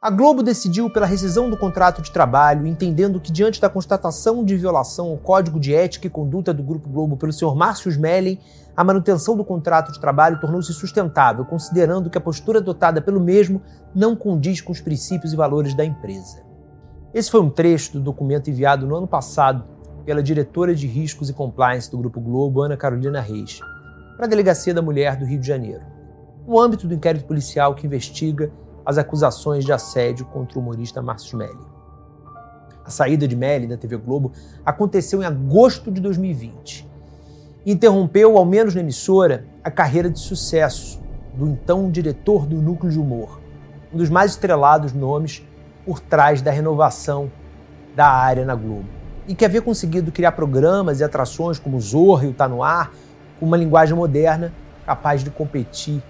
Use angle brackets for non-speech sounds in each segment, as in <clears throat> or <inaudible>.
A Globo decidiu pela rescisão do contrato de trabalho, entendendo que, diante da constatação de violação ao Código de Ética e Conduta do Grupo Globo pelo Sr. Márcio Smelling, a manutenção do contrato de trabalho tornou-se sustentável, considerando que a postura adotada pelo mesmo não condiz com os princípios e valores da empresa. Esse foi um trecho do documento enviado no ano passado pela diretora de Riscos e Compliance do Grupo Globo, Ana Carolina Reis, para a Delegacia da Mulher do Rio de Janeiro, no âmbito do inquérito policial que investiga as acusações de assédio contra o humorista Márcio Melli. A saída de Melli da TV Globo aconteceu em agosto de 2020 interrompeu, ao menos na emissora, a carreira de sucesso do então diretor do Núcleo de Humor, um dos mais estrelados nomes por trás da renovação da área na Globo, e que havia conseguido criar programas e atrações como Zorro e o Tá No Ar, com uma linguagem moderna capaz de competir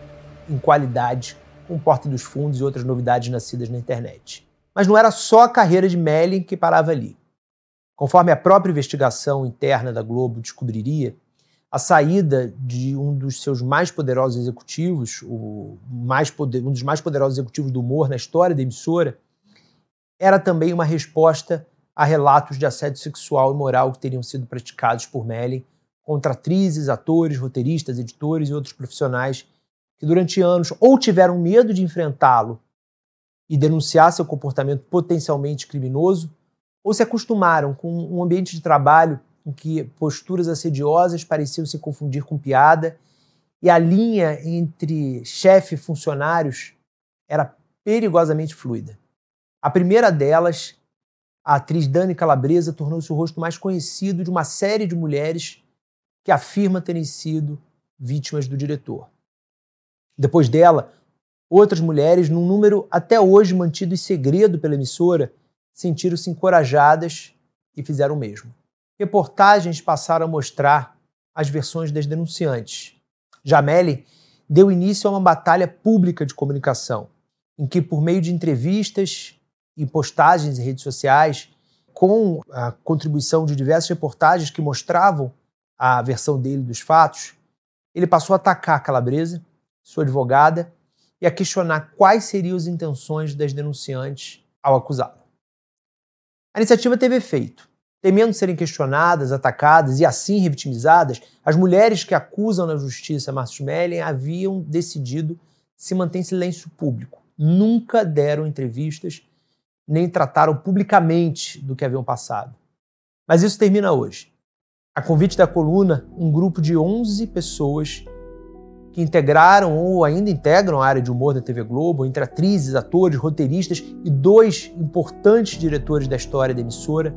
em qualidade com Porta dos Fundos e outras novidades nascidas na internet. Mas não era só a carreira de Mellin que parava ali. Conforme a própria investigação interna da Globo descobriria, a saída de um dos seus mais poderosos executivos, mais poder, um dos mais poderosos executivos do humor na história da emissora, era também uma resposta a relatos de assédio sexual e moral que teriam sido praticados por Melly contra atrizes, atores, roteiristas, editores e outros profissionais que durante anos ou tiveram medo de enfrentá-lo e denunciar seu comportamento potencialmente criminoso, ou se acostumaram com um ambiente de trabalho em que posturas assediosas pareciam se confundir com piada, e a linha entre chefe e funcionários era perigosamente fluida. A primeira delas, a atriz Dani Calabresa, tornou-se o rosto mais conhecido de uma série de mulheres que afirma terem sido vítimas do diretor. Depois dela, outras mulheres, num número até hoje mantido em segredo pela emissora, sentiram-se encorajadas e fizeram o mesmo reportagens passaram a mostrar as versões das denunciantes. Jameli deu início a uma batalha pública de comunicação, em que, por meio de entrevistas e postagens em redes sociais, com a contribuição de diversas reportagens que mostravam a versão dele dos fatos, ele passou a atacar a Calabresa, sua advogada, e a questionar quais seriam as intenções das denunciantes ao acusado. A iniciativa teve efeito. Temendo serem questionadas, atacadas e assim revitimizadas, as mulheres que acusam na justiça Márcio Mellen haviam decidido se manter em silêncio público. Nunca deram entrevistas, nem trataram publicamente do que haviam passado. Mas isso termina hoje. A convite da coluna, um grupo de 11 pessoas que integraram ou ainda integram a área de humor da TV Globo, entre atrizes, atores, roteiristas e dois importantes diretores da história da emissora,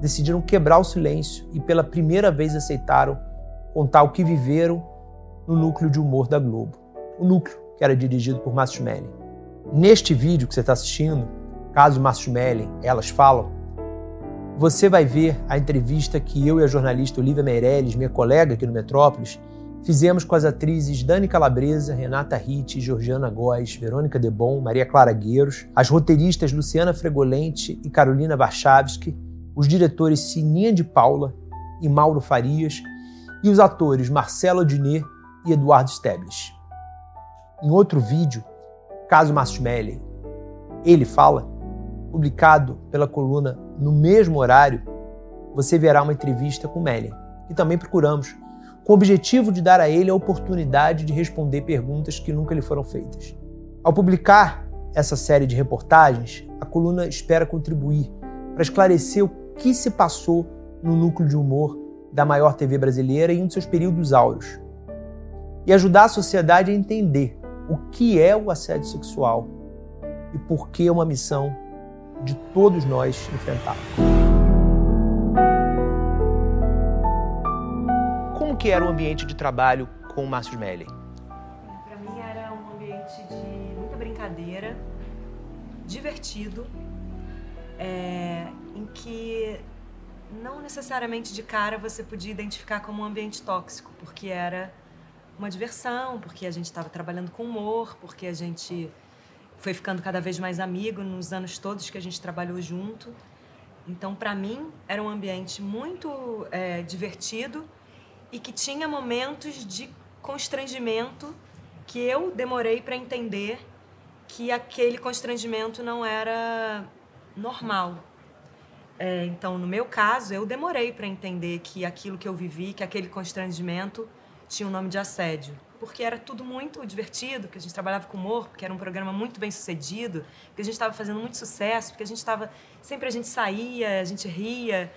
decidiram quebrar o silêncio e pela primeira vez aceitaram contar o que viveram no núcleo de humor da Globo. O núcleo que era dirigido por Márcio Schmeling. Neste vídeo que você está assistindo, caso Márcio Schmeling, elas falam, você vai ver a entrevista que eu e a jornalista Olivia Meirelles, minha colega aqui no Metrópolis, fizemos com as atrizes Dani Calabresa, Renata Ritt, Georgiana Góes, Verônica Debon, Maria Clara Gueiros, as roteiristas Luciana Fregolente e Carolina Warchavski, os diretores Sininha de Paula e Mauro Farias e os atores Marcelo Adnet e Eduardo Stebles. Em outro vídeo, Caso Masmelli, ele fala, publicado pela coluna no mesmo horário, você verá uma entrevista com Mellen, que também procuramos, com o objetivo de dar a ele a oportunidade de responder perguntas que nunca lhe foram feitas. Ao publicar essa série de reportagens, a coluna espera contribuir para esclarecer o que se passou no núcleo de humor da maior TV brasileira em um de seus períodos áureos. E ajudar a sociedade a entender o que é o assédio sexual e por que é uma missão de todos nós enfrentar. Que era o ambiente de trabalho com o Márcio Smelling? Para mim era um ambiente de muita brincadeira, divertido, é, em que não necessariamente de cara você podia identificar como um ambiente tóxico, porque era uma diversão, porque a gente estava trabalhando com humor, porque a gente foi ficando cada vez mais amigo nos anos todos que a gente trabalhou junto. Então, para mim, era um ambiente muito é, divertido e que tinha momentos de constrangimento que eu demorei para entender que aquele constrangimento não era normal. É, então, no meu caso, eu demorei para entender que aquilo que eu vivi, que aquele constrangimento tinha o um nome de assédio. Porque era tudo muito divertido, que a gente trabalhava com humor, porque era um programa muito bem sucedido, que a gente estava fazendo muito sucesso, porque a gente estava. Sempre a gente saía, a gente ria.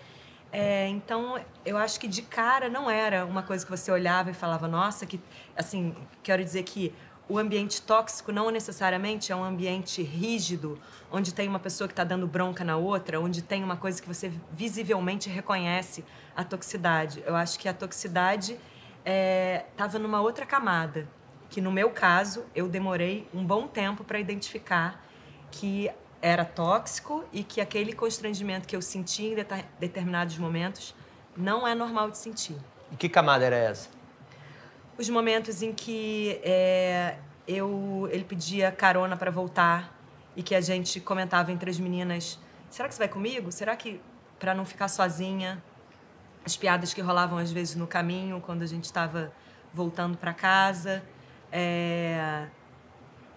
É, então, eu acho que de cara não era uma coisa que você olhava e falava, nossa, que. Assim, quero dizer que o ambiente tóxico não necessariamente é um ambiente rígido, onde tem uma pessoa que está dando bronca na outra, onde tem uma coisa que você visivelmente reconhece a toxicidade. Eu acho que a toxicidade estava é, numa outra camada, que no meu caso eu demorei um bom tempo para identificar que era tóxico e que aquele constrangimento que eu senti em determinados momentos não é normal de sentir. E que camada era essa? Os momentos em que é, eu, ele pedia carona para voltar e que a gente comentava entre as meninas: será que você vai comigo? Será que para não ficar sozinha? As piadas que rolavam às vezes no caminho quando a gente estava voltando para casa. É,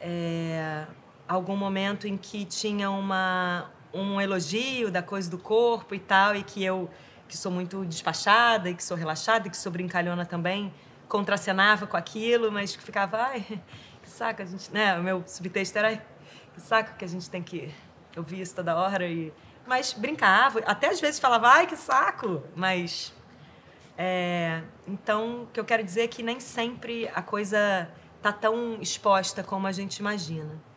é, algum momento em que tinha uma, um elogio da coisa do corpo e tal, e que eu, que sou muito despachada, e que sou relaxada, e que sou brincalhona também, contracenava com aquilo, mas ficava, ai, que saco, a gente, né? O meu subtexto era, que saco que a gente tem que ouvir isso toda hora, e... mas brincava, até às vezes falava, ai, que saco, mas... É, então, o que eu quero dizer é que nem sempre a coisa tá tão exposta como a gente imagina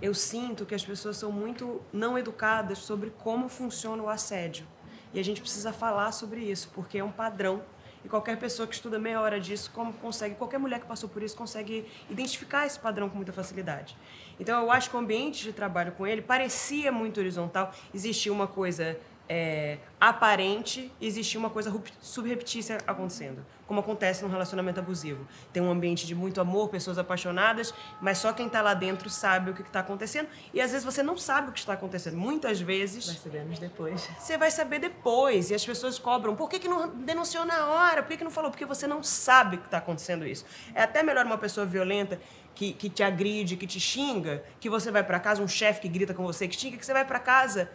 eu sinto que as pessoas são muito não educadas sobre como funciona o assédio. E a gente precisa falar sobre isso, porque é um padrão. E qualquer pessoa que estuda meia hora disso, como consegue, qualquer mulher que passou por isso consegue identificar esse padrão com muita facilidade. Então eu acho que o ambiente de trabalho com ele parecia muito horizontal, existia uma coisa é, aparente, existia uma coisa subreptícia acontecendo como acontece num relacionamento abusivo. Tem um ambiente de muito amor, pessoas apaixonadas, mas só quem está lá dentro sabe o que está acontecendo. E às vezes você não sabe o que está acontecendo. Muitas vezes. Vai saber depois. Você vai saber depois. E as pessoas cobram. Por que, que não denunciou na hora? Por que, que não falou? Porque você não sabe que está acontecendo isso. É até melhor uma pessoa violenta que, que te agride, que te xinga, que você vai para casa, um chefe que grita com você, que xinga, que você vai para casa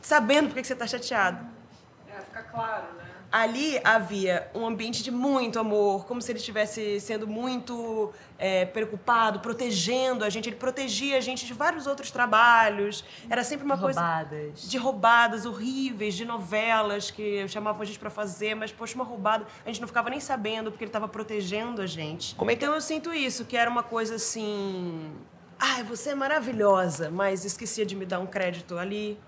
sabendo por que, você está chateado. É, fica claro, né? ali havia um ambiente de muito amor, como se ele estivesse sendo muito é, preocupado, protegendo a gente. Ele protegia a gente de vários outros trabalhos. Era sempre uma roubadas. coisa de roubadas horríveis, de novelas que chamavam a gente para fazer, mas poxa, uma roubada, a gente não ficava nem sabendo porque ele estava protegendo a gente. Como é que... Então eu sinto isso, que era uma coisa assim, ai, você é maravilhosa, mas esquecia de me dar um crédito ali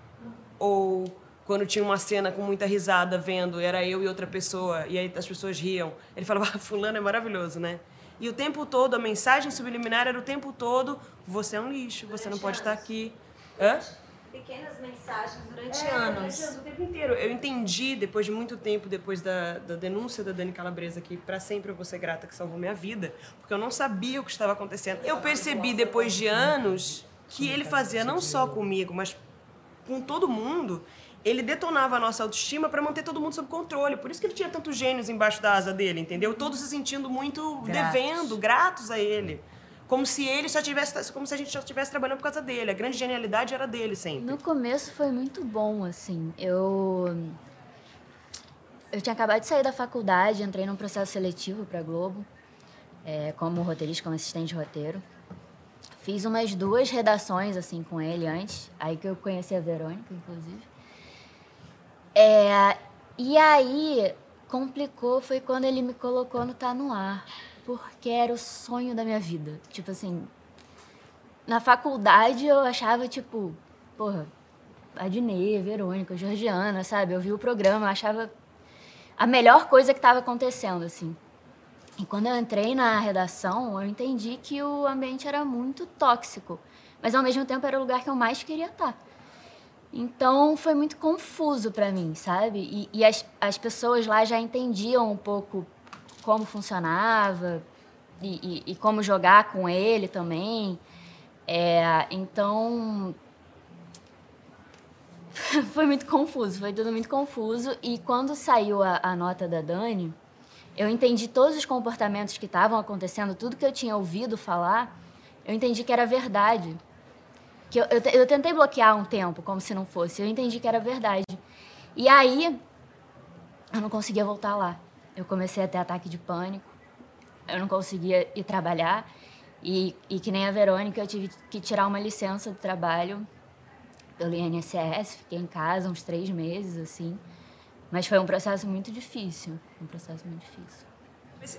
ou quando tinha uma cena com muita risada vendo, era eu e outra pessoa, e aí as pessoas riam. Ele falava, ah, fulano é maravilhoso, né? E o tempo todo, a mensagem subliminar era o tempo todo, você é um lixo, você não pode estar aqui. Hã? Pequenas mensagens durante é, anos. o tempo inteiro. Eu entendi, depois de muito tempo, depois da, da denúncia da Dani Calabresa, que para sempre eu vou ser grata que salvou minha vida, porque eu não sabia o que estava acontecendo. Eu percebi, depois de anos, que ele fazia não só comigo, mas com todo mundo ele detonava a nossa autoestima para manter todo mundo sob controle. Por isso que ele tinha tantos gênios embaixo da asa dele, entendeu? Todos se sentindo muito gratos. devendo, gratos a ele. Como se ele só tivesse, como se a gente só estivesse trabalhando por causa dele. A grande genialidade era dele sempre. No começo foi muito bom, assim. Eu eu tinha acabado de sair da faculdade, entrei num processo seletivo para Globo, é, como roteirista, como assistente de roteiro. Fiz umas duas redações assim com ele antes, aí que eu conheci a Verônica, inclusive. É, e aí, complicou foi quando ele me colocou no Tá No Ar, porque era o sonho da minha vida. Tipo assim, na faculdade eu achava, tipo, porra, a Dinê, Verônica, Georgiana, sabe? Eu vi o programa, eu achava a melhor coisa que estava acontecendo, assim. E quando eu entrei na redação, eu entendi que o ambiente era muito tóxico, mas ao mesmo tempo era o lugar que eu mais queria estar. Então foi muito confuso para mim, sabe? E, e, as, as pessoas lá já entendiam um pouco como funcionava e, e, e como jogar com ele também. É, então <laughs> foi muito confuso, foi tudo muito confuso. E quando saiu a, a nota da Dani, eu entendi todos os comportamentos que estavam acontecendo, tudo que eu tinha ouvido falar. eu entendi que era verdade. Que eu, eu, eu tentei bloquear um tempo, como se não fosse. Eu entendi que era verdade. E aí, eu não conseguia voltar lá. Eu comecei a ter ataque de pânico. Eu não conseguia ir trabalhar. E, e que nem a Verônica, eu tive que tirar uma licença do trabalho pelo INSS. Fiquei em casa uns três meses, assim. Mas foi um processo muito difícil. Um processo muito difícil.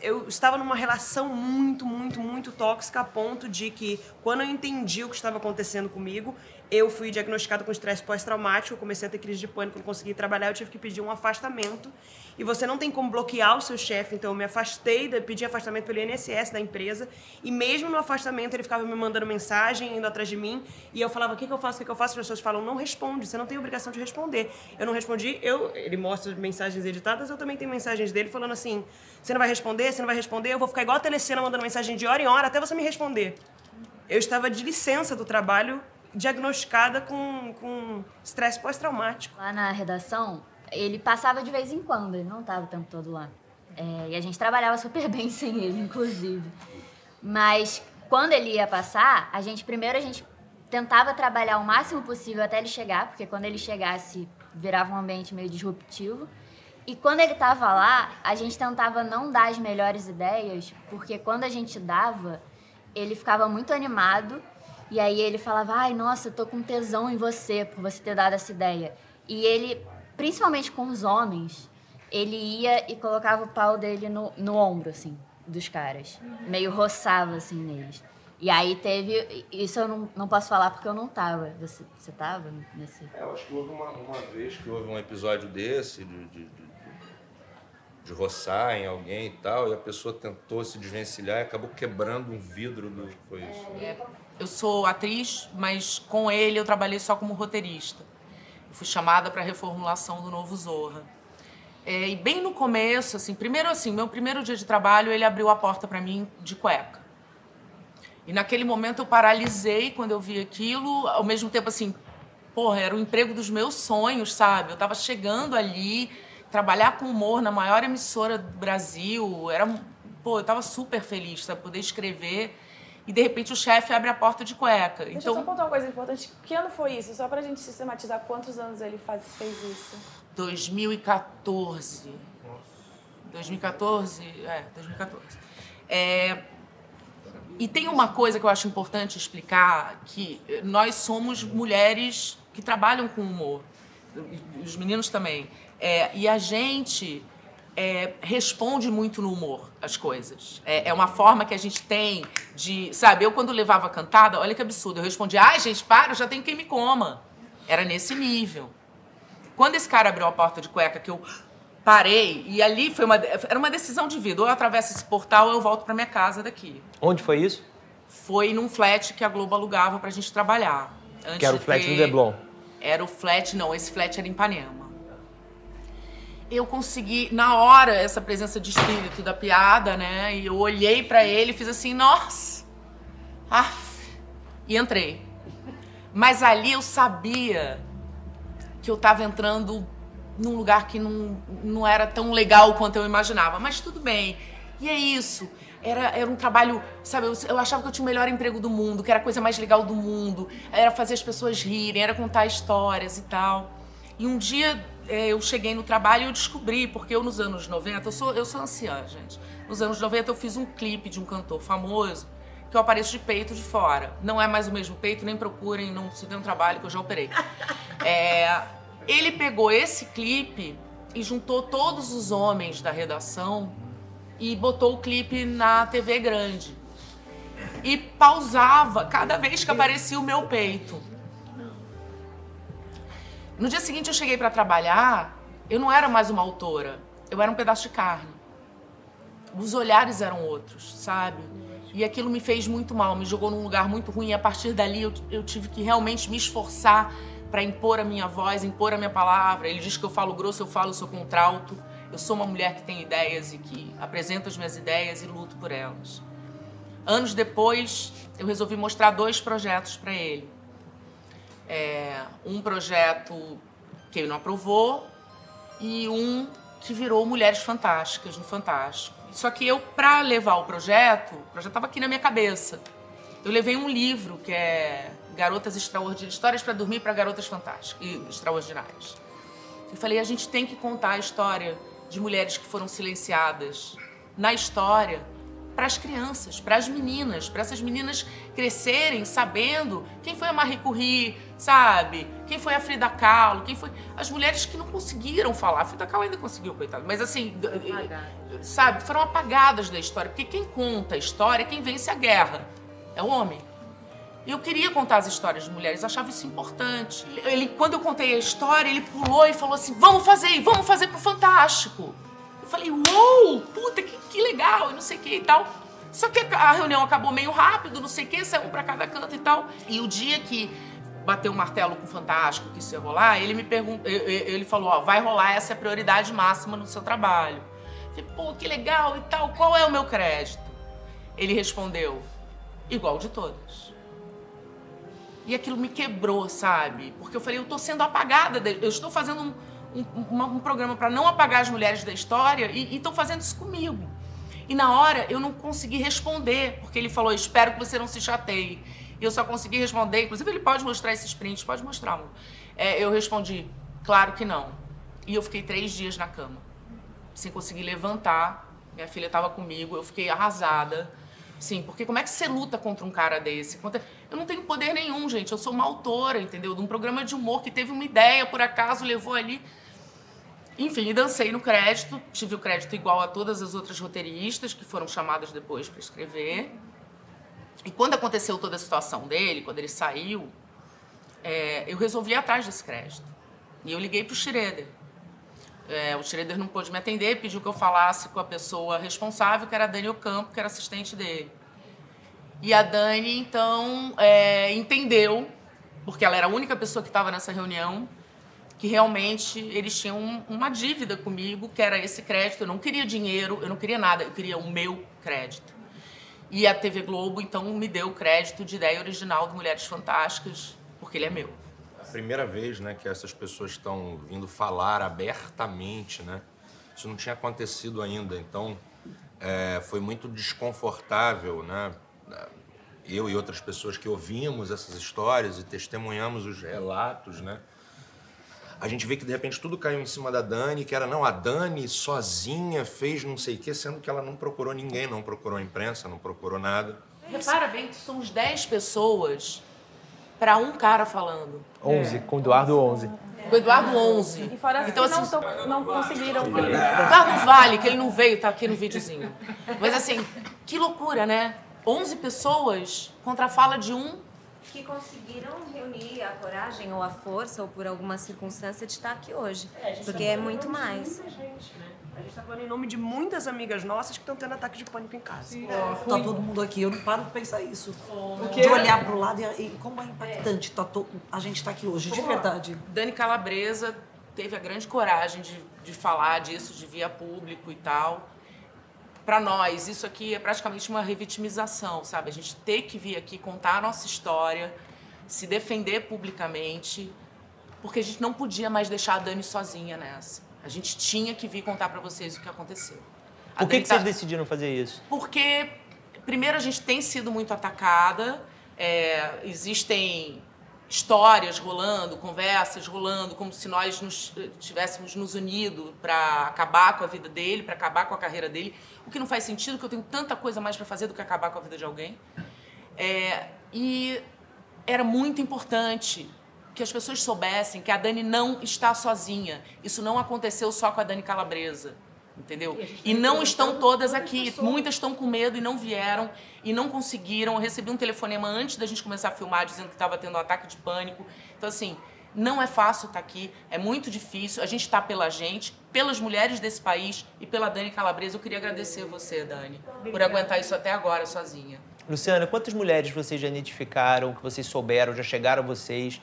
Eu estava numa relação muito, muito, muito tóxica a ponto de que, quando eu entendi o que estava acontecendo comigo, eu fui diagnosticada com estresse pós-traumático, comecei a ter crise de pânico, não consegui trabalhar, eu tive que pedir um afastamento. E você não tem como bloquear o seu chefe, então eu me afastei, pedi afastamento pelo INSS da empresa. E mesmo no afastamento, ele ficava me mandando mensagem, indo atrás de mim. E eu falava: o que, que eu faço, o que, que eu faço? As pessoas falam: não responde, você não tem obrigação de responder. Eu não respondi, eu, ele mostra mensagens editadas, eu também tenho mensagens dele falando assim: você não vai responder, você não vai responder, eu vou ficar igual a telecena mandando mensagem de hora em hora até você me responder. Eu estava de licença do trabalho diagnosticada com, estresse pós-traumático. Lá na redação, ele passava de vez em quando, ele não estava o tempo todo lá. É, e a gente trabalhava super <laughs> bem sem ele, inclusive. Mas quando ele ia passar, a gente primeiro a gente tentava trabalhar o máximo possível até ele chegar, porque quando ele chegasse virava um ambiente meio disruptivo. E quando ele estava lá, a gente tentava não dar as melhores ideias, porque quando a gente dava, ele ficava muito animado e aí ele falava: "Ai, nossa, eu tô com tesão em você por você ter dado essa ideia". E ele, principalmente com os homens, ele ia e colocava o pau dele no, no ombro assim dos caras, meio roçava assim neles. E aí teve. Isso eu não, não posso falar porque eu não tava. Você, você tava nesse. É, eu acho que houve uma, uma vez que houve um episódio desse, de, de, de, de roçar em alguém e tal, e a pessoa tentou se desvencilhar e acabou quebrando um vidro do. Foi isso. É, eu sou atriz, mas com ele eu trabalhei só como roteirista. Eu fui chamada para a reformulação do novo Zorra. É, e bem no começo, assim, primeiro assim, meu primeiro dia de trabalho, ele abriu a porta para mim de cueca. E naquele momento eu paralisei quando eu vi aquilo, ao mesmo tempo assim, porra, era o emprego dos meus sonhos, sabe? Eu tava chegando ali, trabalhar com humor na maior emissora do Brasil, era, pô, eu tava super feliz, sabe? Poder escrever e de repente o chefe abre a porta de cueca. Deixa então, eu só contar uma coisa importante. Que ano foi isso? Só pra gente sistematizar quantos anos ele faz, fez isso. 2014. 2014? É, 2014. É, e tem uma coisa que eu acho importante explicar, que nós somos mulheres que trabalham com humor. Os meninos também. É, e a gente é, responde muito no humor as coisas. É, é, uma forma que a gente tem de. Sabe, eu quando levava cantada, olha que absurdo, eu respondia, ai gente, para, já tem quem me coma. Era nesse nível. Quando esse cara abriu a porta de cueca, que eu parei, e ali foi uma, era uma decisão de vida. Ou eu atravesso esse portal ou eu volto para minha casa daqui. Onde foi isso? Foi num flat que a Globo alugava pra gente trabalhar. Antes Que era o flat do Leblon. Era o flat, não, esse flat era em Ipanema. Eu consegui, na hora, essa presença de espírito da piada, né? E eu olhei pra ele e fiz assim, nossa! Aff! E entrei. Mas ali eu sabia que eu tava entrando num lugar que não, não era tão legal quanto eu imaginava. Mas tudo bem. E é isso. Era, era um trabalho, sabe? Eu, eu achava que eu tinha o melhor emprego do mundo, que era a coisa mais legal do mundo. Era fazer as pessoas rirem, era contar histórias e tal. E um dia eh, eu cheguei no trabalho e eu descobri, porque eu nos anos 90, eu sou, eu sou anciã, gente. Nos anos 90 eu fiz um clipe de um cantor famoso que eu apareço de peito de fora. Não é mais o mesmo peito, nem procurem, não se dê um trabalho que eu já operei. <laughs> É, ele pegou esse clipe e juntou todos os homens da redação e botou o clipe na TV grande. E pausava cada vez que aparecia o meu peito. No dia seguinte eu cheguei para trabalhar, eu não era mais uma autora, eu era um pedaço de carne. Os olhares eram outros, sabe? E aquilo me fez muito mal, me jogou num lugar muito ruim. E a partir dali eu, eu tive que realmente me esforçar para impor a minha voz, impor a minha palavra. Ele diz que eu falo grosso, eu falo, sou contralto. Eu sou uma mulher que tem ideias e que apresenta as minhas ideias e luto por elas. Anos depois, eu resolvi mostrar dois projetos para ele. É, um projeto que ele não aprovou e um que virou Mulheres Fantásticas no Fantástico. Só que eu, para levar o projeto, o projeto estava aqui na minha cabeça. Eu levei um livro que é Garotas Extraordinárias, Histórias para Dormir para Garotas Fantásticas e Extraordinárias. Eu falei, a gente tem que contar a história de mulheres que foram silenciadas na história para as crianças, para as meninas, para essas meninas crescerem sabendo quem foi a Marie Curie, sabe? Quem foi a Frida Kahlo, quem foi as mulheres que não conseguiram falar. A Frida Kahlo ainda conseguiu, coitada, mas assim, sabe, foram apagadas da história, porque quem conta a história é quem vence a guerra. É o homem. Eu queria contar as histórias de mulheres, achava isso importante. Ele, quando eu contei a história, ele pulou e falou assim: "Vamos fazer, vamos fazer pro Fantástico". Falei, uou, puta, que, que legal, e não sei o que e tal. Só que a reunião acabou meio rápido, não sei o que, saiu um pra cada canto e tal. E o dia que bateu o martelo com o Fantástico, que isso ia rolar, ele me perguntou, ele falou, ó, vai rolar, essa é a prioridade máxima no seu trabalho. Eu falei, pô, que legal e tal, qual é o meu crédito? Ele respondeu, igual de todas. E aquilo me quebrou, sabe? Porque eu falei, eu tô sendo apagada, eu estou fazendo um um, um programa para não apagar as mulheres da história e estão fazendo isso comigo. E na hora eu não consegui responder, porque ele falou: Espero que você não se chateie. E eu só consegui responder, inclusive ele pode mostrar esses prints, pode mostrar. É, eu respondi: Claro que não. E eu fiquei três dias na cama, sem conseguir levantar. Minha filha estava comigo, eu fiquei arrasada. Sim, porque como é que você luta contra um cara desse? Eu não tenho poder nenhum, gente. Eu sou uma autora, entendeu? De um programa de humor que teve uma ideia, por acaso, levou ali. Enfim, dancei no crédito, tive o crédito igual a todas as outras roteiristas que foram chamadas depois para escrever. E quando aconteceu toda a situação dele, quando ele saiu, é, eu resolvi ir atrás desse crédito. E eu liguei para o Schroeder. É, o Schroeder não pôde me atender, pediu que eu falasse com a pessoa responsável, que era a Dani Ocampo, que era assistente dele. E a Dani, então, é, entendeu, porque ela era a única pessoa que estava nessa reunião, que realmente eles tinham uma dívida comigo, que era esse crédito. Eu não queria dinheiro, eu não queria nada, eu queria o meu crédito. E a TV Globo, então, me deu o crédito de ideia original do Mulheres Fantásticas, porque ele é meu. A primeira vez né, que essas pessoas estão vindo falar abertamente, né? Isso não tinha acontecido ainda, então é, foi muito desconfortável, né? Eu e outras pessoas que ouvimos essas histórias e testemunhamos os relatos, né? A gente vê que de repente tudo caiu em cima da Dani, que era não, a Dani sozinha fez não sei o quê, sendo que ela não procurou ninguém, não procurou a imprensa, não procurou nada. Repara bem que somos 10 pessoas para um cara falando. 11, é. com o Eduardo 11. Com o Eduardo 11. E fora então, assim, não, tô, não conseguiram. Eduardo Vale, que ele não veio, tá aqui no videozinho. Mas assim, que loucura, né? 11 pessoas contra a fala de um que conseguiram reunir a coragem ou a força ou por alguma circunstância de estar aqui hoje. É, porque tá é muito mais. Gente, né? A gente está falando em nome de muitas amigas nossas que estão tendo ataque de pânico em casa. Está todo mundo aqui, eu não paro de pensar isso. Oh. De olhar para o lado e, e, como é impactante tá to, a gente está aqui hoje, de verdade. Dani Calabresa teve a grande coragem de, de falar disso, de vir a público e tal para nós, isso aqui é praticamente uma revitimização, sabe? A gente ter que vir aqui contar a nossa história, se defender publicamente, porque a gente não podia mais deixar a Dani sozinha nessa. A gente tinha que vir contar para vocês o que aconteceu. A Por que, que tá... vocês decidiram fazer isso? Porque, primeiro, a gente tem sido muito atacada, é, existem histórias rolando, conversas rolando, como se nós nos, eh, tivéssemos nos unido para acabar com a vida dele, para acabar com a carreira dele, o que não faz sentido, porque eu tenho tanta coisa mais para fazer do que acabar com a vida de alguém. É, e era muito importante que as pessoas soubessem que a Dani não está sozinha. Isso não aconteceu só com a Dani Calabresa entendeu? E, e não estão todas aqui. Muitas estão com medo e não vieram e não conseguiram. Eu recebi um telefonema antes da gente começar a filmar dizendo que estava tendo um ataque de pânico. Então, assim, não é fácil estar aqui, é muito difícil. A gente está pela gente, pelas mulheres desse país e pela Dani Calabresa. Eu queria agradecer você, Dani, por aguentar isso até agora sozinha. Luciana, quantas mulheres vocês já identificaram, que vocês souberam, já chegaram a vocês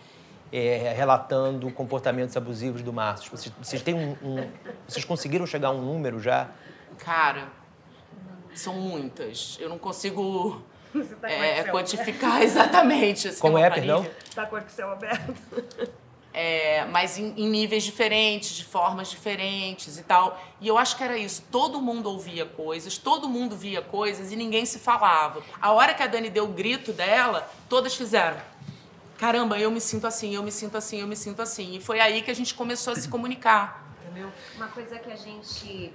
é, relatando comportamentos abusivos do Márcio? Vocês, vocês têm um, um, vocês conseguiram chegar a um número já? Cara, são muitas. Eu não consigo tá é, quantificar <laughs> exatamente. Como é, perdão? Está com o Excel aberto. É, mas em, em níveis diferentes, de formas diferentes e tal. E eu acho que era isso. Todo mundo ouvia coisas, todo mundo via coisas e ninguém se falava. A hora que a Dani deu o grito dela, todas fizeram. Caramba, eu me sinto assim, eu me sinto assim, eu me sinto assim. E foi aí que a gente começou a se comunicar, entendeu? Uma coisa que a gente.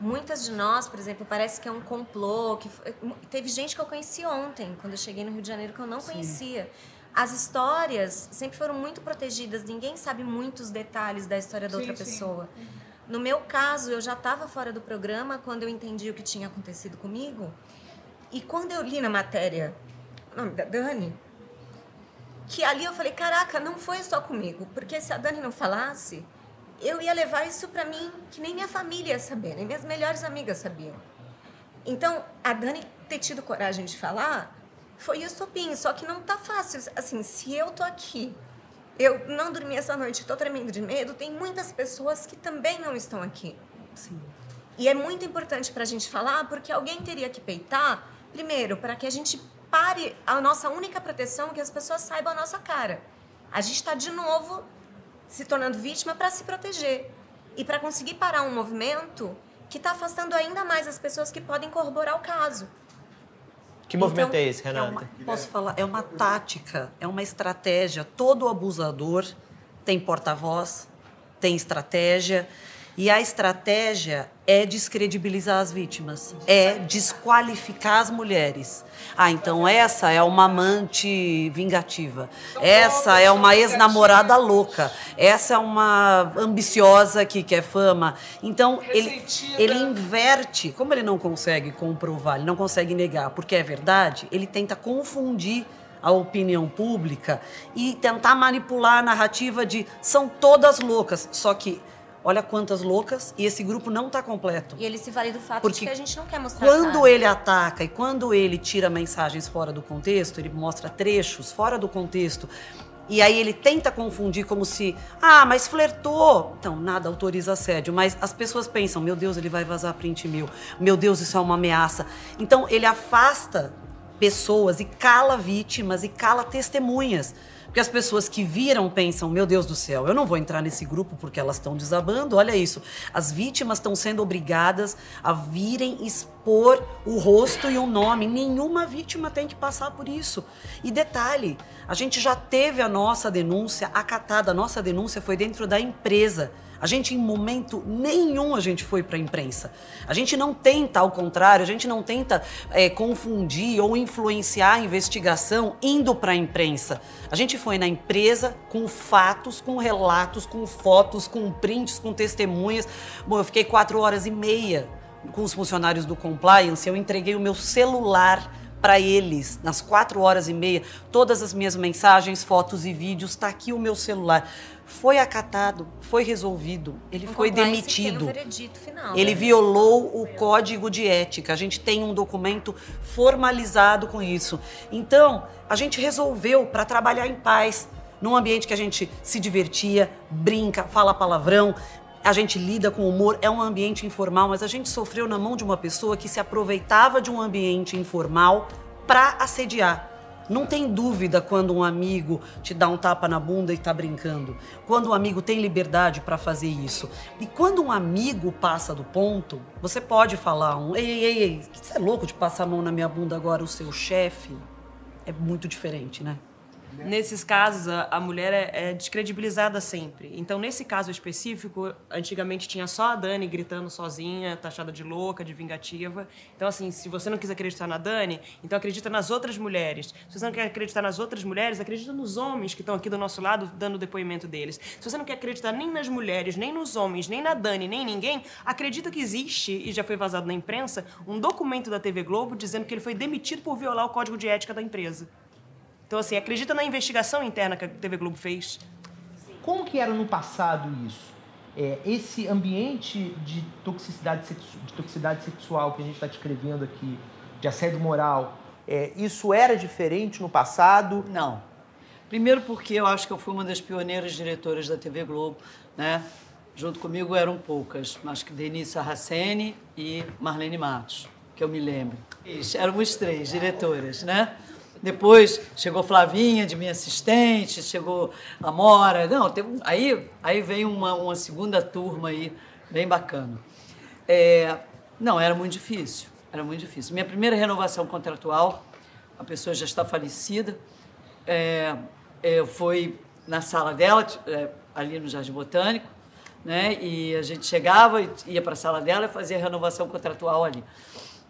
Muitas de nós, por exemplo, parece que é um complô. Que foi- teve gente que eu conheci ontem, quando eu cheguei no Rio de Janeiro, que eu não conhecia. As histórias sempre foram muito protegidas, ninguém sabe muitos detalhes da história da outra pessoa. No meu caso, eu já estava fora do programa quando eu entendi o que tinha acontecido comigo. E quando eu li na matéria o nome da Dani, que ali eu falei, caraca, não foi só comigo, porque se a Dani não falasse, eu ia levar isso pra mim que nem minha família ia saber, nem minhas melhores amigas sabiam. Então, a Dani ter tido coragem de falar foi o estopim, só que não tá fácil. Assim, se eu tô aqui, eu não dormi essa noite, tô tremendo de medo, tem muitas pessoas que também não estão aqui. Sim. E é muito importante para a gente falar, porque alguém teria que peitar, primeiro, para que a gente pare a nossa única proteção, que as pessoas saibam a nossa cara. A gente está, de novo, se tornando vítima para se proteger. E para conseguir parar um movimento que está afastando ainda mais as pessoas que podem corroborar o caso. Que movimento Então, é esse, É Renata? uma, posso falar? É uma tática, é uma estratégia. Todo abusador tem porta-voz, tem estratégia. E a estratégia é descredibilizar as vítimas, é desqualificar as mulheres. Ah, então essa é uma amante vingativa, essa é uma ex-namorada louca, essa é uma ambiciosa que quer fama. Então ele, ele inverte, como ele não consegue comprovar, ele não consegue negar, porque é verdade, ele tenta confundir a opinião pública e tentar manipular a narrativa de são todas loucas, só que olha quantas loucas e esse grupo não está completo. E ele se vale do fato Porque de que a gente não quer mostrar Quando cara. ele ataca e quando ele tira mensagens fora do contexto, ele mostra trechos fora do contexto. E aí ele tenta confundir como se, ah, mas flertou. Então, nada autoriza assédio, mas as pessoas pensam, meu Deus, ele vai vazar print meu. Meu Deus, isso é uma ameaça. Então, ele afasta pessoas e cala vítimas e cala testemunhas. Porque as pessoas que viram pensam, meu Deus do céu, eu não vou entrar nesse grupo porque elas estão desabando. Olha isso. As vítimas estão sendo obrigadas a virem expor o rosto e o nome. Nenhuma vítima tem que passar por isso. E detalhe, a gente já teve a nossa denúncia acatada. A nossa denúncia foi dentro da empresa. A gente, em momento nenhum, a gente foi para a imprensa. A gente não tenta, ao contrário, a gente não tenta é, confundir ou influenciar a investigação indo para a imprensa. A gente foi na empresa com fatos, com relatos, com fotos, com prints, com testemunhas. Bom, eu fiquei quatro horas e meia com os funcionários do compliance. Eu entreguei o meu celular para eles nas quatro horas e meia, todas as minhas mensagens, fotos e vídeos. Está aqui o meu celular. Foi acatado, foi resolvido, ele Um foi demitido. final. Ele né? violou o código de ética. A gente tem um documento formalizado com isso. Então, a gente resolveu para trabalhar em paz, num ambiente que a gente se divertia, brinca, fala palavrão, a gente lida com humor, é um ambiente informal, mas a gente sofreu na mão de uma pessoa que se aproveitava de um ambiente informal para assediar. Não tem dúvida quando um amigo te dá um tapa na bunda e tá brincando. Quando um amigo tem liberdade para fazer isso. E quando um amigo passa do ponto, você pode falar um: ei, ei, ei, ei, você é louco de passar a mão na minha bunda agora, o seu chefe? É muito diferente, né? Nesses casos, a, a mulher é, é descredibilizada sempre. Então, nesse caso específico, antigamente tinha só a Dani gritando sozinha, taxada de louca, de vingativa. Então, assim, se você não quis acreditar na Dani, então acredita nas outras mulheres. Se você não quer acreditar nas outras mulheres, acredita nos homens que estão aqui do nosso lado dando o depoimento deles. Se você não quer acreditar nem nas mulheres, nem nos homens, nem na Dani, nem em ninguém, acredita que existe, e já foi vazado na imprensa, um documento da TV Globo dizendo que ele foi demitido por violar o código de ética da empresa. Então, assim, acredita na investigação interna que a TV Globo fez? Como que era no passado isso? É, esse ambiente de toxicidade, sexu- de toxicidade sexual que a gente está descrevendo aqui, de assédio moral, é, isso era diferente no passado? Não. Primeiro porque eu acho que eu fui uma das pioneiras diretoras da TV Globo, né? Junto comigo eram poucas, acho que Denise Sarraceni e Marlene Matos, que eu me lembro. Isso, Éramos três diretoras, né? Depois chegou Flavinha, de minha assistente, chegou a Mora. Não, aí, aí veio uma, uma segunda turma aí, bem bacana. É, não, era muito difícil. Era muito difícil. Minha primeira renovação contratual, a pessoa já está falecida, é, é, foi na sala dela, é, ali no Jardim Botânico, né? E a gente chegava, ia para a sala dela e fazia a renovação contratual ali.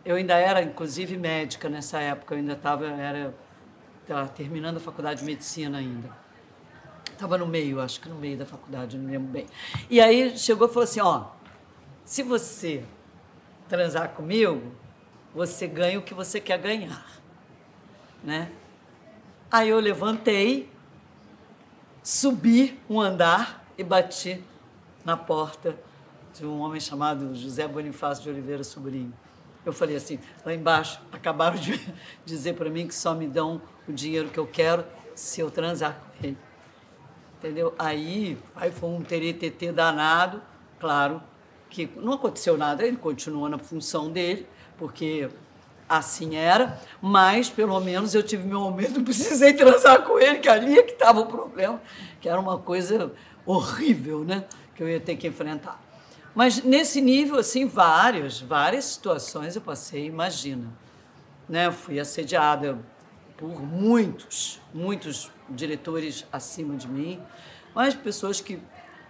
Eu ainda era, inclusive, médica nessa época. Eu ainda estava era tava terminando a faculdade de medicina ainda. Estava no meio, acho que no meio da faculdade, não lembro bem. E aí chegou e falou assim, ó, se você transar comigo, você ganha o que você quer ganhar, né? Aí eu levantei, subi um andar e bati na porta de um homem chamado José Bonifácio de Oliveira Sobrinho. Eu falei assim, lá embaixo, acabaram de <laughs> dizer para mim que só me dão o dinheiro que eu quero se eu transar com ele. Entendeu? Aí, aí foi um teretetê danado, claro, que não aconteceu nada, ele continuou na função dele, porque assim era, mas pelo menos eu tive meu momento, não precisei transar com ele, que ali é que estava o problema, que era uma coisa horrível, né? Que eu ia ter que enfrentar. Mas nesse nível, assim, várias, várias situações eu passei, imagina. Né? Fui assediada por muitos, muitos diretores acima de mim, mas pessoas que,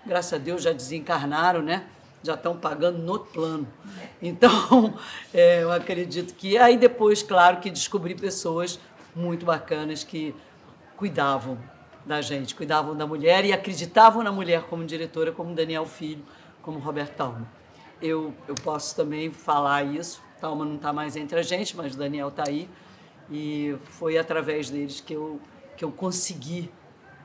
graças a Deus, já desencarnaram, né? Já estão pagando no outro plano. Então, <laughs> é, eu acredito que. Aí depois, claro, que descobri pessoas muito bacanas que cuidavam da gente, cuidavam da mulher e acreditavam na mulher como diretora, como Daniel Filho, como Roberto Talma. Eu, eu posso também falar isso. Talma não está mais entre a gente, mas o Daniel está aí. E foi através deles que eu, que eu consegui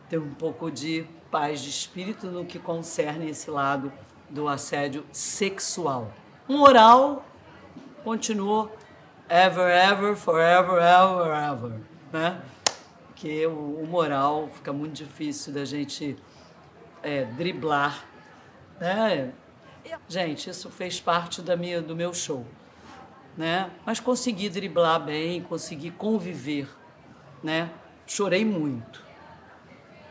ter um pouco de paz de espírito no que concerne esse lado do assédio sexual. Moral continuou ever, ever, forever, ever, ever, né? Que o, o moral fica muito difícil da gente é, driblar, né? Gente, isso fez parte da minha, do meu show, né? Mas consegui driblar bem, consegui conviver, né? Chorei muito.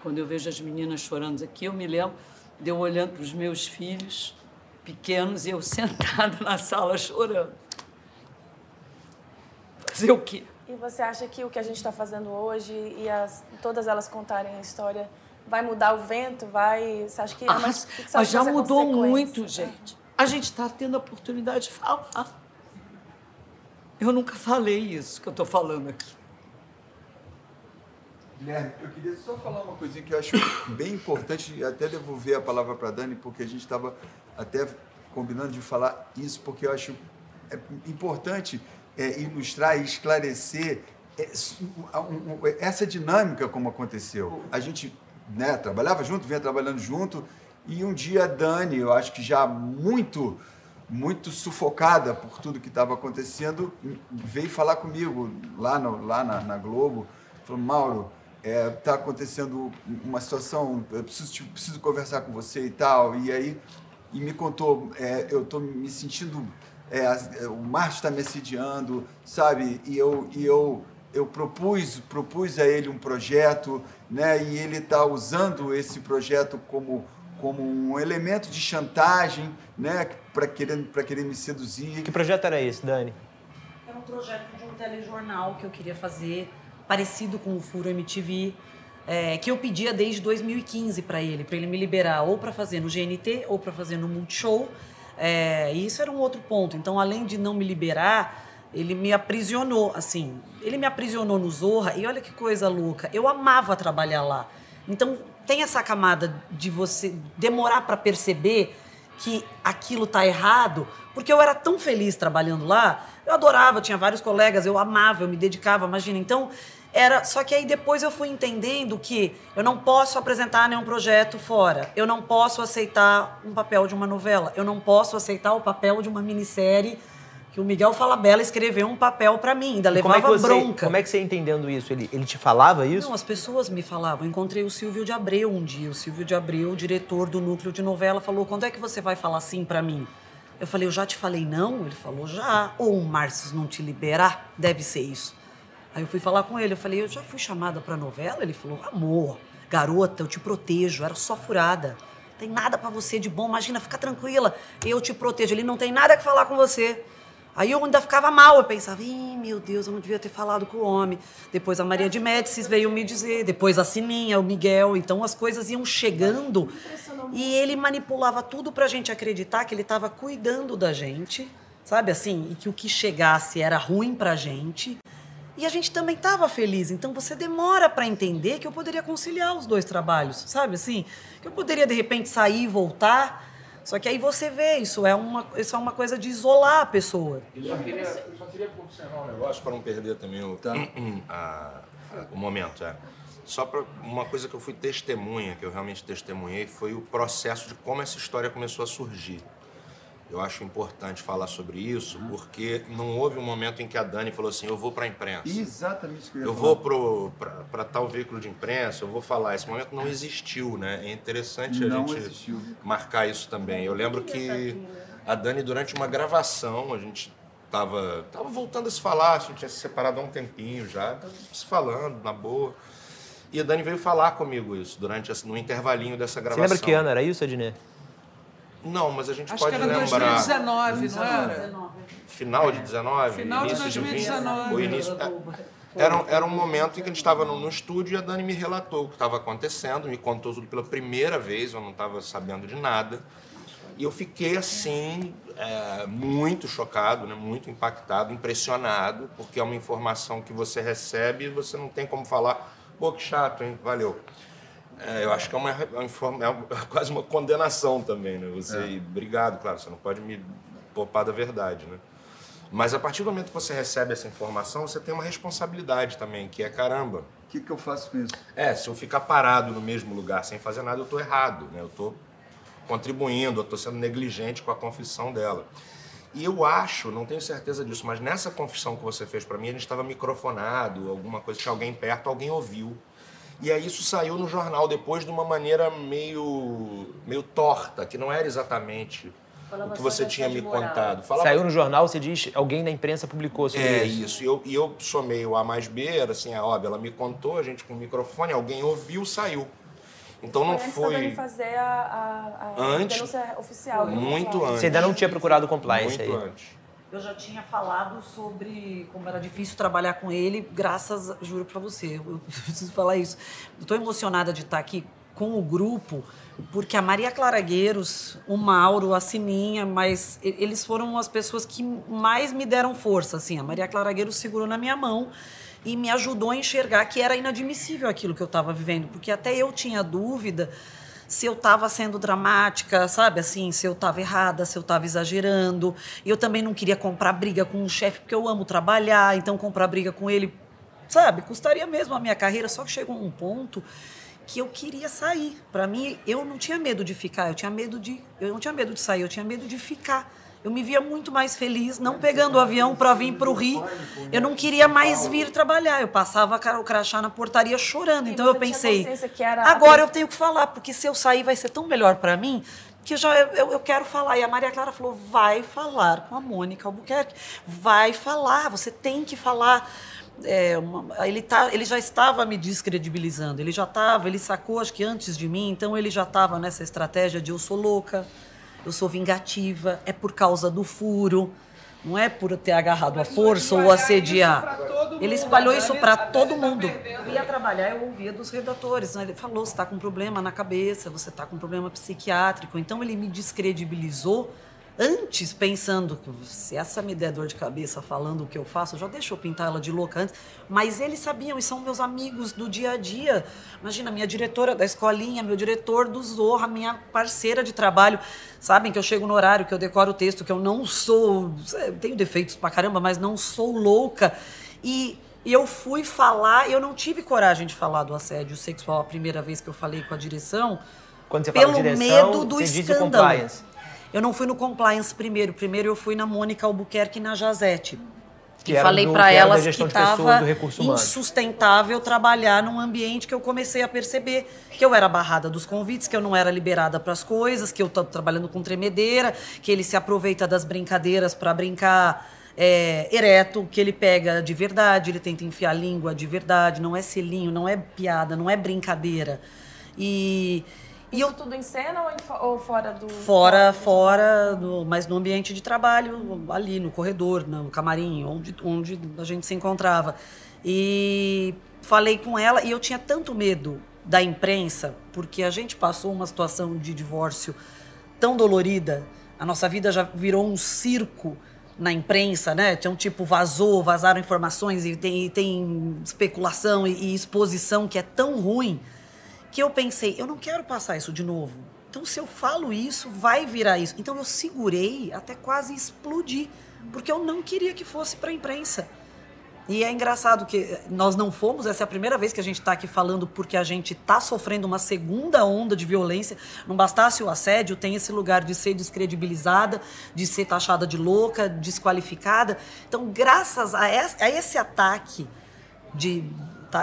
Quando eu vejo as meninas chorando aqui, eu me lembro de eu olhando para os meus filhos pequenos e eu <laughs> sentada na sala chorando. Fazer o quê? E você acha que o que a gente está fazendo hoje e as, todas elas contarem a história vai mudar o vento? Vai? Você acha que, Ah, mas, que mas já mudou muito, gente. A gente está tendo a oportunidade de falar. Eu nunca falei isso que eu estou falando aqui. Guilherme, eu queria só falar uma coisinha que eu acho bem importante e até devolver a palavra para a Dani, porque a gente estava até combinando de falar isso, porque eu acho é importante é, ilustrar e esclarecer é, essa dinâmica como aconteceu. A gente né, trabalhava junto, vinha trabalhando junto, e um dia a Dani, eu acho que já muito muito sufocada por tudo que estava acontecendo, veio falar comigo lá, no, lá na, na Globo, falou, Mauro, está acontecendo uma situação, eu preciso, preciso conversar com você e tal, e aí e me contou, é, eu estou me sentindo, é, é, o Márcio está me assediando, sabe, e eu, e eu, eu propus, propus a ele um projeto, né, e ele está usando esse projeto como como um elemento de chantagem, né, para querer, para querer me seduzir. Que projeto era esse, Dani? Era um projeto de um telejornal que eu queria fazer, parecido com o Furo MTV, é, que eu pedia desde 2015 para ele, para ele me liberar ou para fazer no GNT ou para fazer no Multishow. É, e isso era um outro ponto. Então, além de não me liberar, ele me aprisionou, assim. Ele me aprisionou no Zorra e olha que coisa louca. Eu amava trabalhar lá. Então, tem essa camada de você demorar para perceber que aquilo tá errado, porque eu era tão feliz trabalhando lá, eu adorava, tinha vários colegas, eu amava, eu me dedicava, imagina. Então, era, só que aí depois eu fui entendendo que eu não posso apresentar nenhum projeto fora. Eu não posso aceitar um papel de uma novela, eu não posso aceitar o papel de uma minissérie que o Miguel Falabella escreveu um papel para mim, ainda E como levava é você, bronca. Como é que você entendendo isso? Ele, ele te falava isso? Não, as pessoas me falavam. Eu encontrei o Silvio de Abreu um dia. O Silvio de Abreu, diretor do núcleo de novela, falou: quando é que você vai falar sim pra mim? Eu falei, eu já te falei não? Ele falou, já. Ou o Márcio não te liberar? Deve ser isso. Aí eu fui falar com ele, eu falei, eu já fui chamada pra novela? Ele falou, amor, garota, eu te protejo, era só furada. Tem nada pra você de bom, imagina, fica tranquila, eu te protejo. Ele não tem nada que falar com você. Aí eu ainda ficava mal, eu pensava, Ih, meu Deus, eu não devia ter falado com o homem. Depois a Maria de Médicis veio me dizer, depois a Sininha, o Miguel. Então as coisas iam chegando e ele manipulava tudo pra gente acreditar que ele estava cuidando da gente, sabe assim? E que o que chegasse era ruim pra gente. E a gente também estava feliz. Então você demora para entender que eu poderia conciliar os dois trabalhos, sabe assim? Que eu poderia de repente sair e voltar. Só que aí você vê, isso é uma, isso é uma coisa de isolar a pessoa. Eu só queria, eu só queria observar um negócio para não perder também o, a- a- o momento. É. Só para uma coisa que eu fui testemunha, que eu realmente testemunhei, foi o processo de como essa história começou a surgir. Eu acho importante falar sobre isso, porque não houve um momento em que a Dani falou assim: eu vou para a imprensa. Exatamente isso que eu ia Eu falar. vou para tal veículo de imprensa, eu vou falar. Esse momento não existiu, né? É interessante Não a gente existiu. marcar isso também. Eu lembro que a Dani, durante uma gravação, a gente tava, tava voltando a se falar, a gente tinha se separado há um tempinho já, se falando, na boa. E a Dani veio falar comigo isso, durante no intervalinho dessa Você gravação. lembra que ano era isso, Adnet? Não, mas a gente Acho pode que era lembrar. 2019, não era? Final de 19? Final de início 2019. 20? O início, é, era, um- era um momento em que a gente estava no, no estúdio e a Dani me relatou o que estava acontecendo, me contou tudo pela primeira vez, eu não estava sabendo de nada. E eu fiquei assim, é, muito chocado, né, muito impactado, impressionado, porque é uma informação que você recebe e você não tem como falar, pô, que chato, hein? Valeu. É, eu acho que é, uma, é é <laughs> quase uma condenação também, né? Você, É. obrigado, claro, você não pode me poupar da verdade, né? Mas a partir do momento que você recebe essa informação, você tem uma responsabilidade também, que é caramba. O que, que eu faço com isso? É, se eu ficar parado no mesmo lugar sem fazer nada, eu tô errado, né? Eu tô contribuindo, eu tô sendo negligente com a confissão dela. E eu acho, não tenho certeza disso, mas nessa confissão que você fez para mim, a gente estava microfonado, alguma coisa, tinha alguém perto, alguém ouviu. E aí isso saiu no jornal depois de uma maneira meio, meio torta, que não era exatamente o que você tinha me contado. Falava Saiu no jornal, você diz, alguém da imprensa publicou sobre é isso. isso. E eu, e eu somei o A mais B, era assim, é óbvio, ela me contou, a gente com o microfone, alguém ouviu, saiu. Então não Antes foi. fazer a, a, a Antes? denúncia oficial. do Muito antes. Você ainda não tinha procurado compliance Muito aí. antes. Eu já tinha falado sobre como era difícil trabalhar com ele, graças, juro pra você, eu <laughs> preciso falar isso. Tô emocionada de estar aqui com o grupo, porque a Maria Clara Gueiros, o Mauro, a Sininha, mas eles foram as pessoas que mais me deram força, assim. A Maria Clara Gueiros segurou na minha mão e me ajudou a enxergar que era inadmissível aquilo que eu estava vivendo, porque até eu tinha dúvida se eu estava sendo dramática, sabe? Assim, se eu estava errada, se eu estava exagerando. E eu também não queria comprar briga com o chefe, porque eu amo trabalhar, então comprar briga com ele, sabe? Custaria mesmo a minha carreira, só que chegou um ponto que eu queria sair. Para mim, eu não tinha medo de ficar, eu tinha medo de, eu não tinha medo de sair, eu tinha medo de ficar. Eu me via muito mais feliz não pegando o avião para vir para o Rio. Eu não queria mais vir trabalhar. Eu passava o crachá na portaria chorando. Então eu pensei, agora eu tenho que falar, porque se eu sair vai ser tão melhor para mim que eu já eu, eu quero falar. E a Maria Clara falou: vai falar com a Mônica Albuquerque. Vai falar, você tem que falar. É, uma- ele, tá, ele já estava me descredibilizando, ele já estava, ele sacou, acho que antes de mim, então ele já estava nessa estratégia de eu sou louca, eu sou vingativa, é por causa do furo, não é por ter agarrado a força ou assediar. Ele espalhou isso para todo mundo. Eu ia trabalhar, eu ouvia dos redatores. né? Ele falou: você está com problema na cabeça, você está com problema psiquiátrico. Então ele me descredibilizou antes, pensando que se essa me der dor de cabeça falando o que eu faço, eu já deixo eu pintar ela de louca antes. Mas eles sabiam, e são meus amigos do dia a dia. Imagina, minha diretora da escolinha, meu diretor do Zorra, minha parceira de trabalho. Sabem que eu chego no horário, que eu decoro o texto, que eu não sou. Tenho defeitos pra caramba, mas não sou louca. E eu fui falar, eu não tive coragem de falar do assédio sexual a primeira vez que eu falei com a direção. Quando você fala pelo direção, medo do você diz o escândalo. compliance. Eu não fui no compliance primeiro. Primeiro eu fui na Mônica Albuquerque e na Jazete. Que e falei para elas que estava insustentável trabalhar num ambiente que eu comecei a perceber que eu era barrada dos convites, que eu não era liberada para as coisas, que eu estou trabalhando com tremedeira, que ele se aproveita das brincadeiras para brincar é, ereto, que ele pega de verdade, ele tenta enfiar a língua de verdade, não é selinho, não é piada, não é brincadeira. E, e eu tudo em cena ou, em fo- ou fora do... fora, fora, no, mas no ambiente de trabalho, ali no corredor, no camarim, onde, onde a gente se encontrava. E falei com ela e eu tinha tanto medo da imprensa, porque a gente passou uma situação de divórcio tão dolorida, a nossa vida já virou um circo na imprensa, né? Então, tipo, vazou, vazaram informações e tem, e tem especulação e, e exposição que é tão ruim que eu pensei, eu não quero passar isso de novo. Então, se eu falo isso, vai virar isso. Então, eu segurei até quase explodir, porque eu não queria que fosse para a imprensa. E é engraçado que nós não fomos, essa é a primeira vez que a gente está aqui falando porque a gente está sofrendo uma segunda onda de violência. Não bastasse o assédio, tem esse lugar de ser descredibilizada, de ser taxada de louca, desqualificada. Então, graças a esse ataque de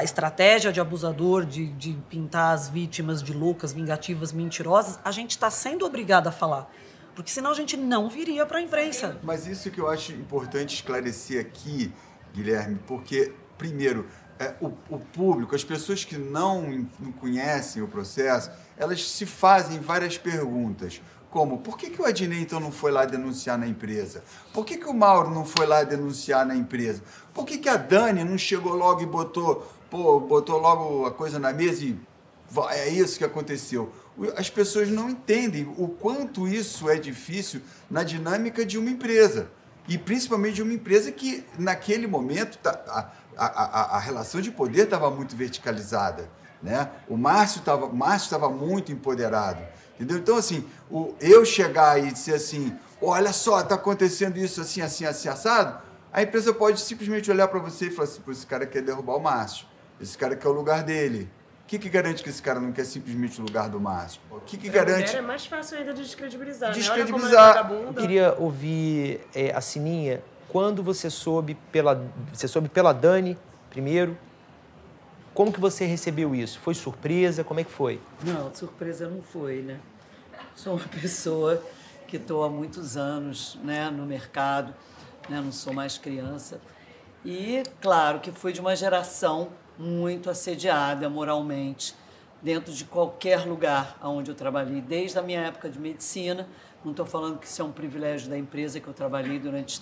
estratégia de abusador, de, de pintar as vítimas de loucas, vingativas, mentirosas, a gente está sendo obrigado a falar. Porque senão a gente não viria para a imprensa. Mas isso que eu acho importante esclarecer aqui, Guilherme, porque, primeiro, é, o, o público, as pessoas que não, não conhecem o processo, elas se fazem várias perguntas. Como, por que, que o Adnei então não foi lá denunciar na empresa? Por que, que o Mauro não foi lá denunciar na empresa? Por que, que a Dani não chegou logo e botou, pô, botou logo a coisa na mesa e "Va- é isso que aconteceu? As pessoas não entendem o quanto isso é difícil na dinâmica de uma empresa. E principalmente de uma empresa que, naquele momento, tá- a, a, a, a relação de poder estava muito verticalizada. Né? O Márcio estava Márcio tava muito empoderado. Entendeu? Então, assim, o, eu chegar e dizer assim: olha só, está acontecendo isso assim, assim, assim, assado, a empresa pode simplesmente olhar para você e falar assim: esse cara quer derrubar o Márcio. Esse cara quer o lugar dele. O que, que garante que esse cara não quer simplesmente o lugar do Márcio? O que, que Pra garante. é mais fácil ainda de descredibilizar, né? Olha como Descredibilizar. ela é Eu queria ouvir é, a Sininha. Quando você soube pela você soube pela Dani primeiro? Como que você recebeu isso? Foi surpresa? Como é que foi? Não, surpresa não foi, né? Sou uma <laughs> pessoa que estou há muitos anos né, no mercado, né, não sou mais criança. E, claro, que fui de uma geração muito assediada moralmente, dentro de qualquer lugar onde eu trabalhei, desde a minha época de medicina. Não estou falando que isso é um privilégio da empresa que eu trabalhei durante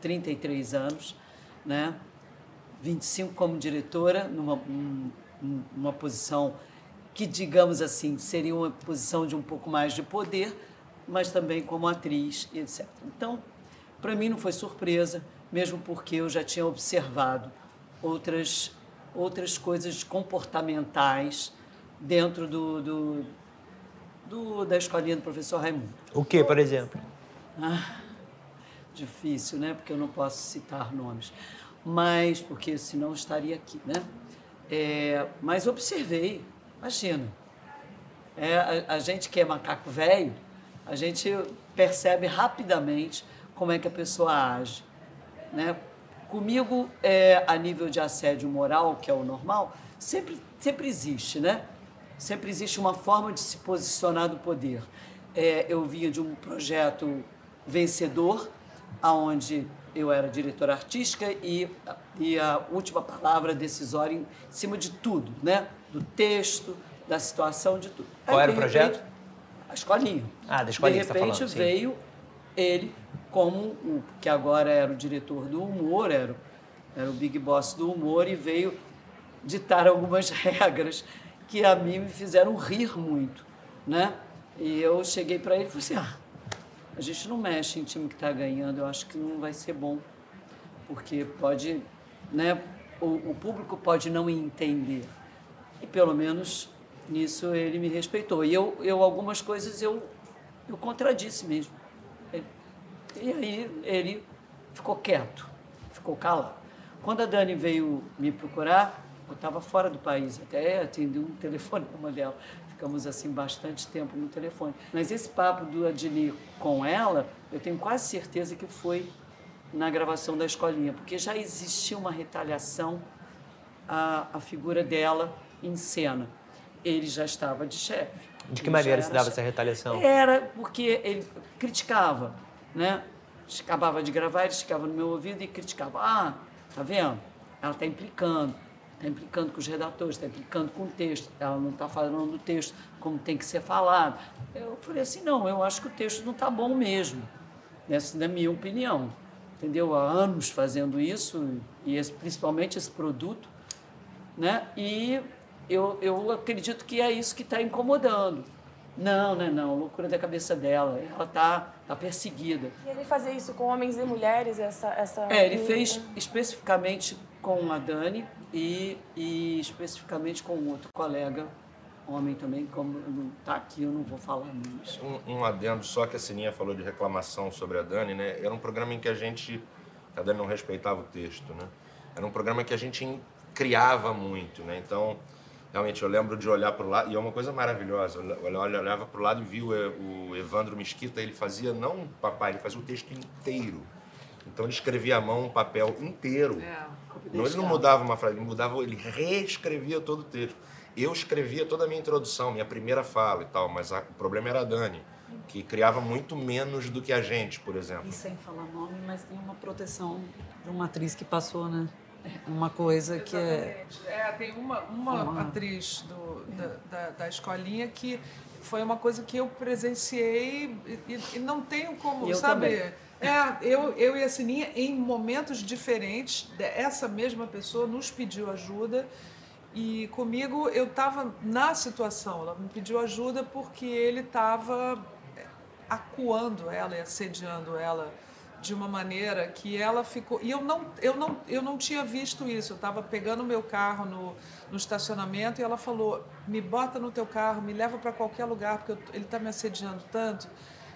33 anos, né? 25 como diretora, numa, num- numa posição que, digamos assim, seria uma posição de um pouco mais de poder, mas também como atriz etc. Então, para mim não foi surpresa, mesmo porque eu já tinha observado outras, outras coisas comportamentais dentro do, do, do- da escolinha do professor Raimundo. O que, por exemplo? Ah, difícil, né? Porque eu não posso citar nomes. Mas, porque senão estaria aqui, né? É, mas observei, imagina. É, a, a gente que é macaco velho, a gente percebe rapidamente como é que a pessoa age. Né? Comigo, é, a nível de assédio moral, que é o normal, sempre, sempre existe, né? Sempre existe uma forma de se posicionar do poder. É, eu vinha de um projeto vencedor, aonde eu era diretora artística e, e a última palavra decisória em cima de tudo, né? Do texto, da situação, de tudo. Qual Aí, era o de projeto? repente, a escolinha. Ah, da escolinha De que você tá repente falando, veio ele como o que agora era o diretor do humor, era, o- era o big boss do humor e veio ditar algumas <laughs> regras que a mim me fizeram rir muito, né? E eu cheguei para ele e falei assim, ah, a gente não mexe em time que está ganhando, eu acho que não vai ser bom, porque pode, né? O, o público pode não entender. E pelo menos nisso ele me respeitou. E eu, eu algumas coisas eu, eu contradisse mesmo. E- aí ele ficou quieto, ficou calado. Quando a Dani veio me procurar, eu estava fora do país, até atendi um telefonema dela. Ficamos assim bastante tempo no telefone. Mas esse papo do Adni com ela, eu tenho quase certeza que foi na gravação da escolinha, porque já existia uma retaliação à, à figura dela em cena. Ele já estava de chefe. De que maneira se dava chefe. essa retaliação? Era porque ele criticava, né? acabava de gravar, ele ficava no meu ouvido e criticava. Ah, tá vendo? Ela está implicando. Está implicando com os redatores, está implicando com o texto. Ela não está falando do texto como tem que ser falado. Eu falei assim, não, eu acho que o texto não está bom mesmo. Essa é minha opinião. Entendeu? Há anos fazendo isso, e esse, principalmente esse produto. Né? E eu, eu acredito que é isso que está incomodando. Não, não, não, loucura da cabeça dela. Ela tá, tá perseguida. E ele fazia isso com homens e mulheres, essa... essa... É, ele fez especificamente com a Dani e, e especificamente com outro colega, homem também, como não tá aqui, eu não vou falar mais. Um, um adendo só que a Sininha falou de reclamação sobre a Dani, né? Era um programa em que a gente... A Dani não respeitava o texto, né? Era um programa que a gente criava muito, né? Então realmente eu lembro de olhar para o lado, e é uma coisa maravilhosa, eu olhava para o lado e vi o, Evandro Mesquita, ele fazia não um papai, ele fazia o texto inteiro. Então ele escrevia à mão um papel inteiro. É, não, ele não mudava uma frase, ele mudava, ele reescrevia todo o texto. Eu escrevia toda a minha introdução, minha primeira fala e tal, mas a, o problema era a Dani, que criava muito menos do que a gente, por exemplo. E sem falar nome, mas tem uma proteção de uma atriz que passou, né? Uma coisa que é... é... Tem uma, uma, uma... atriz do, da, da, da, escolinha que foi uma coisa que eu presenciei e, e não tenho como, eu sabe? Também. É, eu, eu e a Sininha, em momentos diferentes, essa mesma pessoa nos pediu ajuda e comigo eu estava na situação. Ela me pediu ajuda porque ele estava acuando ela e assediando ela de uma maneira que ela ficou. E eu não, eu não, eu não tinha visto isso. Eu estava pegando o meu carro no, no estacionamento e ela falou: me bota no teu carro, me leva para qualquer lugar, porque eu, ele está me assediando tanto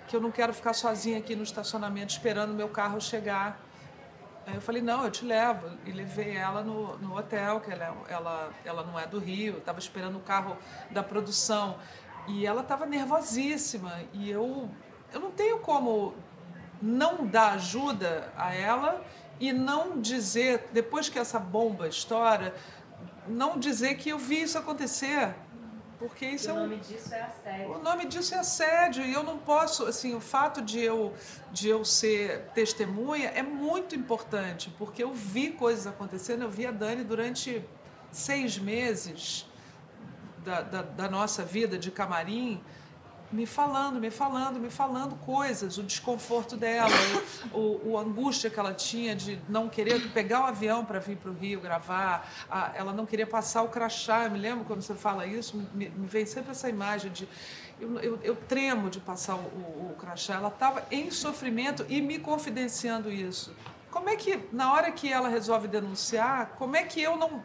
que eu não quero ficar sozinha aqui no estacionamento esperando o meu carro chegar. Aí eu falei: não, eu te levo. E levei ela no, no hotel, que ela, ela, ela não é do Rio, estava esperando o carro da produção. E ela estava nervosíssima. E eu, eu não tenho como não dar ajuda a ela e não dizer, depois que essa bomba estoura, não dizer que eu vi isso acontecer. Porque isso o é um... nome disso é assédio. O nome disso é assédio e eu não posso, assim, o fato de eu de eu ser testemunha é muito importante, porque eu vi coisas acontecendo, eu vi a Dani durante seis meses da, da, da nossa vida de camarim, me falando, me falando, me falando coisas, o desconforto dela, o, o, angústia que ela tinha de não querer pegar o avião para vir para o Rio gravar, a, ela não queria passar o crachá. Eu me lembro quando você fala isso, me, me vem sempre essa imagem de eu, eu, eu tremo de passar o, o, o crachá. Ela estava em sofrimento e me confidenciando isso. Como é que, na hora que ela resolve denunciar, como é que eu não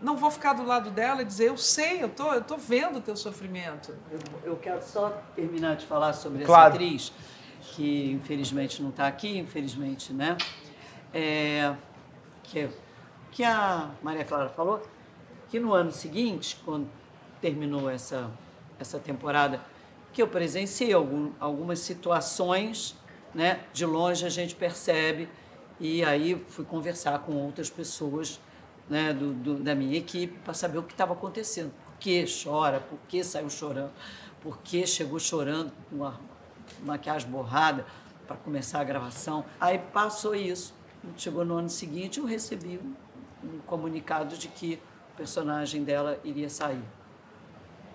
não vou ficar do lado dela e dizer, eu sei, eu tô, eu tô vendo o teu sofrimento. Eu, eu quero só terminar de falar sobre claro. essa atriz, que infelizmente não está aqui, infelizmente, né? É, que, que a Maria Clara falou, que no ano seguinte, quando terminou essa, essa temporada, que eu presenciei algum, algumas situações, né? De longe a gente percebe, e aí fui conversar com outras pessoas né, do, do, da minha equipe para saber o que estava acontecendo. Por que chora? Por que saiu chorando? Por que chegou chorando com a maquiagem borrada para começar a gravação? Aí passou isso. Chegou no ano seguinte, eu recebi um comunicado de que o personagem dela iria sair.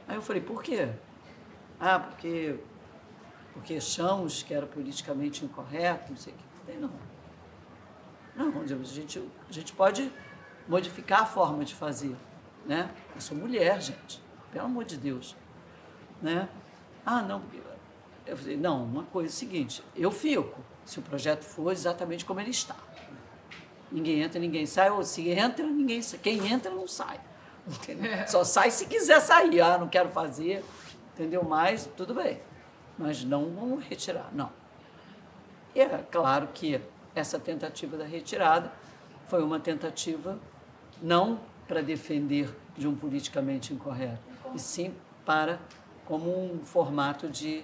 Aí eu falei, por quê? Ah, porque, porque achamos que era politicamente incorreto, não sei o que. Eu falei, não. Não, a gente, a gente pode modificar a forma de fazer, né? Eu sou mulher, gente, pelo amor de Deus, né? Ah, não, eu falei, não, uma coisa é a seguinte, eu fico, se o projeto for exatamente como ele está. Ninguém entra, ninguém sai, ou se entra, ninguém sai. Quem entra não sai. Entendeu? <laughs> Só sai se quiser sair. Ah, não quero fazer, entendeu? Mas tudo bem. Mas não vamos retirar, não. E é claro que essa tentativa da retirada foi uma tentativa não para defender de um politicamente incorreto, e sim para como um formato de,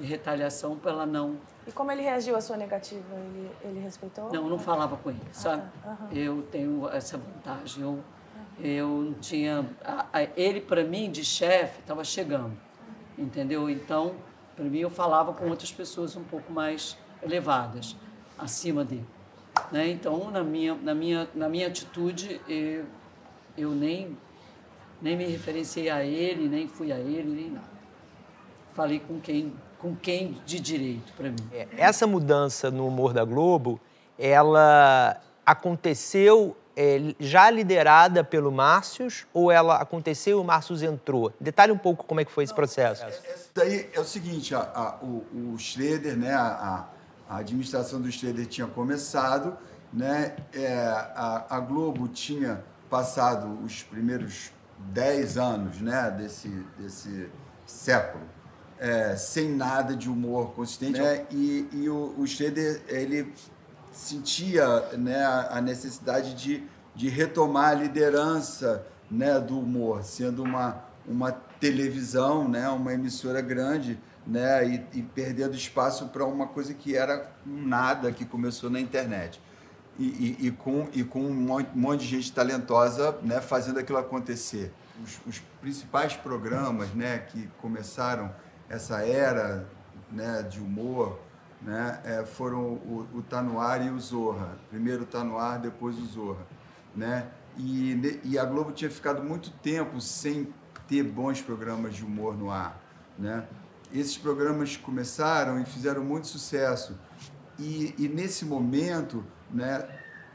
retaliação pela não. E como ele reagiu à sua negativa? Ele, ele respeitou? Não, eu não falava com ele, sabe? Ah, tá. uhum. Eu tenho essa vantagem. Eu, eu não tinha. A, a, ele, para mim, de chefe, estava chegando, entendeu? Então, para mim, eu falava com outras pessoas um pouco mais elevadas. acima dele. Né? Então, na minha, na minha, na minha atitude, eu, eu nem, nem me referenciei a ele, nem fui a ele, nem nada. Falei com quem, com quem de direito para mim. É, essa mudança no humor da Globo, ela aconteceu é, já liderada pelo Márcios ou ela aconteceu e o Márcios entrou? Detalhe um pouco como é que foi esse processo. Daí é o seguinte, a, a, o, o Schroeder, né, a, a administração do Schroeder tinha começado, né, é, a, a Globo tinha passado os primeiros 10 anos né, desse, desse século é, sem nada de humor consistente. Né, e, e o, o Schroeder, ele sentia né, a necessidade de, de retomar a liderança né, do humor, sendo uma, uma televisão, né, uma emissora grande, né, e, e perdendo espaço para uma coisa que era nada, que começou na internet. E, e, e, com, e com um monte de gente talentosa né, fazendo aquilo acontecer. Os, os principais programas né, que começaram essa era né, de humor né, é, foram o, o Tá No Ar e o Zorra. Primeiro o Tá No Ar, depois o Zorra. Né? E, e a Globo tinha ficado muito tempo sem ter bons programas de humor no ar. Né? Esses programas começaram e fizeram muito sucesso. E, e nesse momento, né,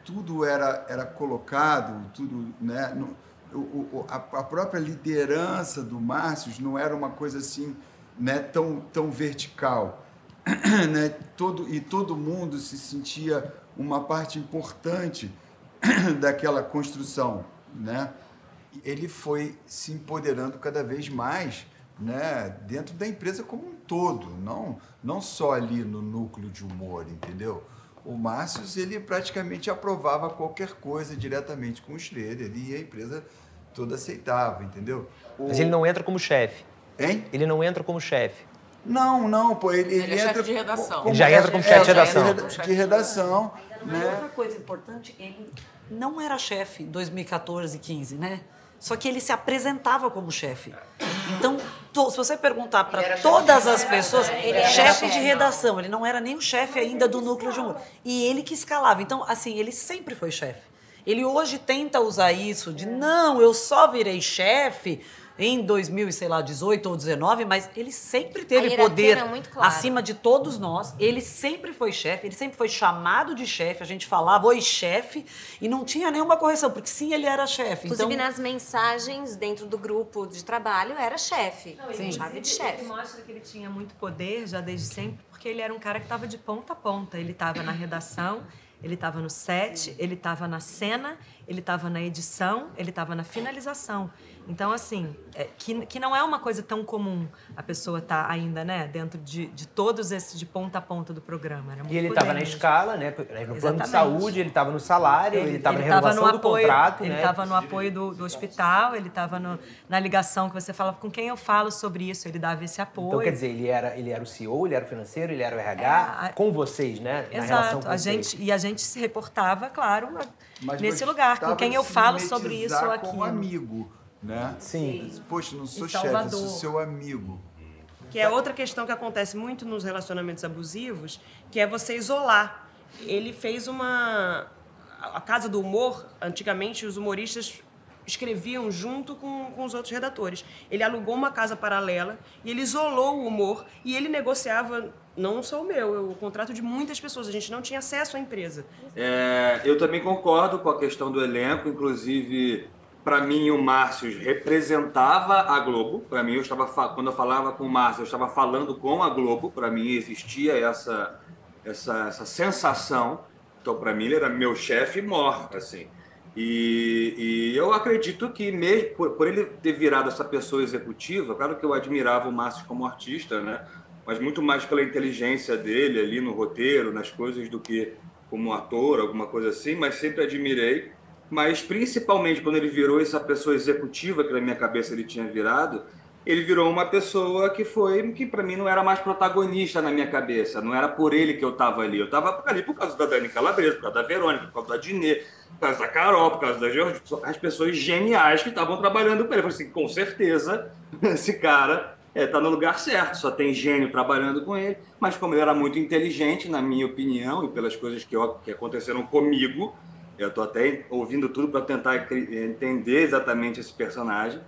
tudo era, era colocado, tudo, né, no, o, o, a, a, própria liderança do Márcio não era uma coisa assim né, tão, tão vertical. <clears throat> né, todo, e todo mundo se sentia uma parte importante <clears throat> daquela construção. Né? Ele foi se empoderando cada vez mais né, dentro da empresa como um todo, não, não só ali no núcleo de humor, entendeu? O Márcio, ele praticamente aprovava qualquer coisa diretamente com o Schroeder e a empresa toda aceitava, entendeu? O... Mas ele não entra como chefe. Hein? Ele não entra como chefe. Não, não, pô, ele, Ele, ele é entra chefe de redação. como Ele já entra como chefe de redação. de, redação, né? outra coisa importante, ele não era chefe em 2014 e 15, né? Só que ele se apresentava como chefe. Então, to- se você perguntar para todas as pessoas, Ele era chefe de redação, ele não era nem o chefe ainda do núcleo de humor. E ele que escalava. Então, assim, ele sempre foi chefe. Ele hoje tenta usar isso de não, eu só virei chefe em 2000, e sei lá, 18 ou 19, mas ele sempre teve poder muito clara. acima de todos nós. Ele sempre foi chefe, ele sempre foi chamado de chefe. A gente falava, oi, chefe, e não tinha nenhuma correção, porque sim, ele era chefe. Inclusive, Então, nas mensagens dentro do grupo de trabalho, era chefe. Chave de Ele chefe. mostra que ele tinha muito poder já desde sempre, porque ele era um cara que estava de ponta a ponta. Ele estava na redação, ele estava no set, ele estava na cena, ele estava na edição, ele estava na finalização. Então, assim, é, que, que não é uma coisa tão comum a pessoa estar ainda, né, dentro de, de todos esses de ponta a ponta do programa. Era muito E ele estava na escala, né? No plano de saúde, ele estava no salário, ele estava na renovação do contrato, ele né? estava no apoio do, do hospital, ele estava na ligação que você falava com quem eu falo sobre isso, ele dava esse apoio. Então, quer dizer, ele era, ele era o CEO, ele era o financeiro, ele era o RH, com vocês, né? Na relação Exato. com A vocês. gente, e a gente se reportava, claro, Mas nesse lugar, com quem eu falo sobre isso ou aquilo. amigo, né? Sim. Poxa, não sou chefe, eu sou seu amigo. Que é outra questão que acontece muito nos relacionamentos abusivos, que é você isolar. Ele fez uma. A Casa do Humor, antigamente os humoristas escreviam junto com, com os outros redatores. Ele alugou uma casa paralela e ele isolou o humor e ele negociava, não só o meu, o contrato de muitas pessoas. A gente não tinha acesso à empresa. É, eu também concordo com a questão do elenco, inclusive para mim o Márcio representava a Globo. Para mim eu estava quando eu falava com o Márcio, eu estava falando com a Globo. Para mim existia essa essa, essa sensação. Então para mim ele era meu chefe mor, assim. E, e eu acredito que mesmo por, por ele ter virado essa pessoa executiva, claro que eu admirava o Márcio como artista, né? Mas muito mais pela inteligência dele ali no roteiro, nas coisas do que como ator, alguma coisa assim, mas sempre admirei. Mas principalmente quando ele virou essa pessoa executiva que na minha cabeça ele tinha virado, ele virou uma pessoa que foi que para mim não era mais protagonista na minha cabeça, não era por ele que eu estava ali, eu estava ali por causa da Dani Calabresa, por causa da Verônica, por causa da Dinê, por causa da Carol, por causa da Georgia, as pessoas geniais que estavam trabalhando com ele. Eu falei assim, com certeza <laughs> esse cara está no lugar certo, só tem gênio trabalhando com ele. Mas como ele era muito inteligente, na minha opinião, e pelas coisas que, que aconteceram comigo, eu estou até ouvindo tudo para tentar entender exatamente esse personagem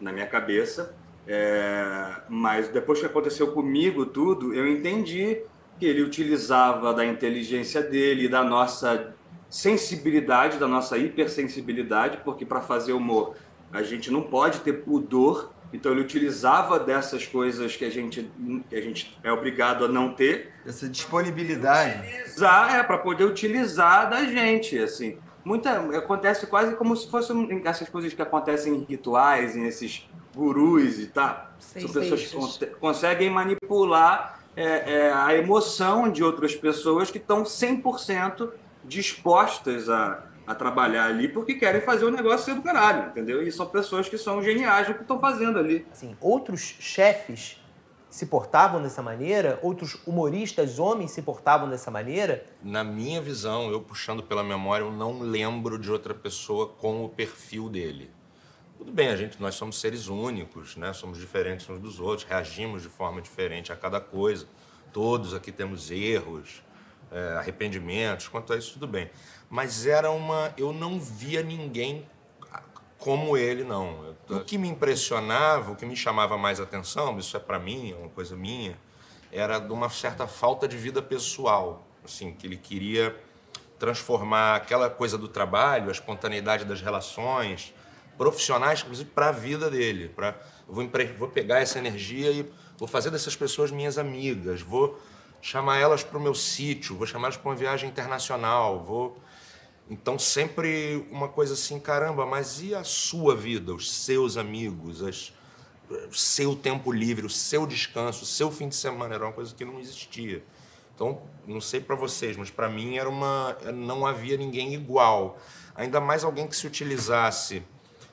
na minha cabeça. É, mas depois que aconteceu comigo tudo, eu entendi que ele utilizava da inteligência dele da nossa sensibilidade, da nossa hipersensibilidade, porque para fazer humor a gente não pode ter pudor, então ele utilizava dessas coisas que a gente, que a gente é obrigado a não ter. Essa disponibilidade. Utilizar, é, para poder utilizar da gente, assim. Muita, acontece quase como se fossem essas coisas que acontecem em rituais, em esses gurus e tal. São pessoas que con conseguem manipular é, é, a emoção de outras pessoas que estão 100% dispostas a, a trabalhar ali porque querem fazer o negócio ser do caralho, entendeu? E são pessoas que são geniais no que estão fazendo ali. Sim, outros chefes se portavam dessa maneira, outros humoristas homens se portavam dessa maneira? Na minha visão, eu puxando pela memória, eu não lembro de outra pessoa com o perfil dele. Tudo bem, a gente, nós somos seres únicos, né? Somos diferentes uns dos outros, reagimos de forma diferente a cada coisa. Todos aqui temos erros, é, arrependimentos, quanto a isso tudo bem. Mas era uma, eu não via ninguém como ele não. O que me impressionava, o que me chamava mais atenção, isso é para mim, é uma coisa minha, era de uma certa falta de vida pessoal, assim, que ele queria transformar aquela coisa do trabalho, a espontaneidade das relações profissionais, inclusive para a vida dele, para vou, vou pegar essa energia e vou fazer dessas pessoas minhas amigas, vou chamar elas para o meu sítio, vou chamar elas para uma viagem internacional, vou. Então, sempre uma coisa assim, caramba, mas e a sua vida, os seus amigos, as... o seu tempo livre, o seu descanso, o seu fim de semana? Era uma coisa que não existia. Então, não sei para vocês, mas para mim era uma. não havia ninguém igual. Ainda mais alguém que se utilizasse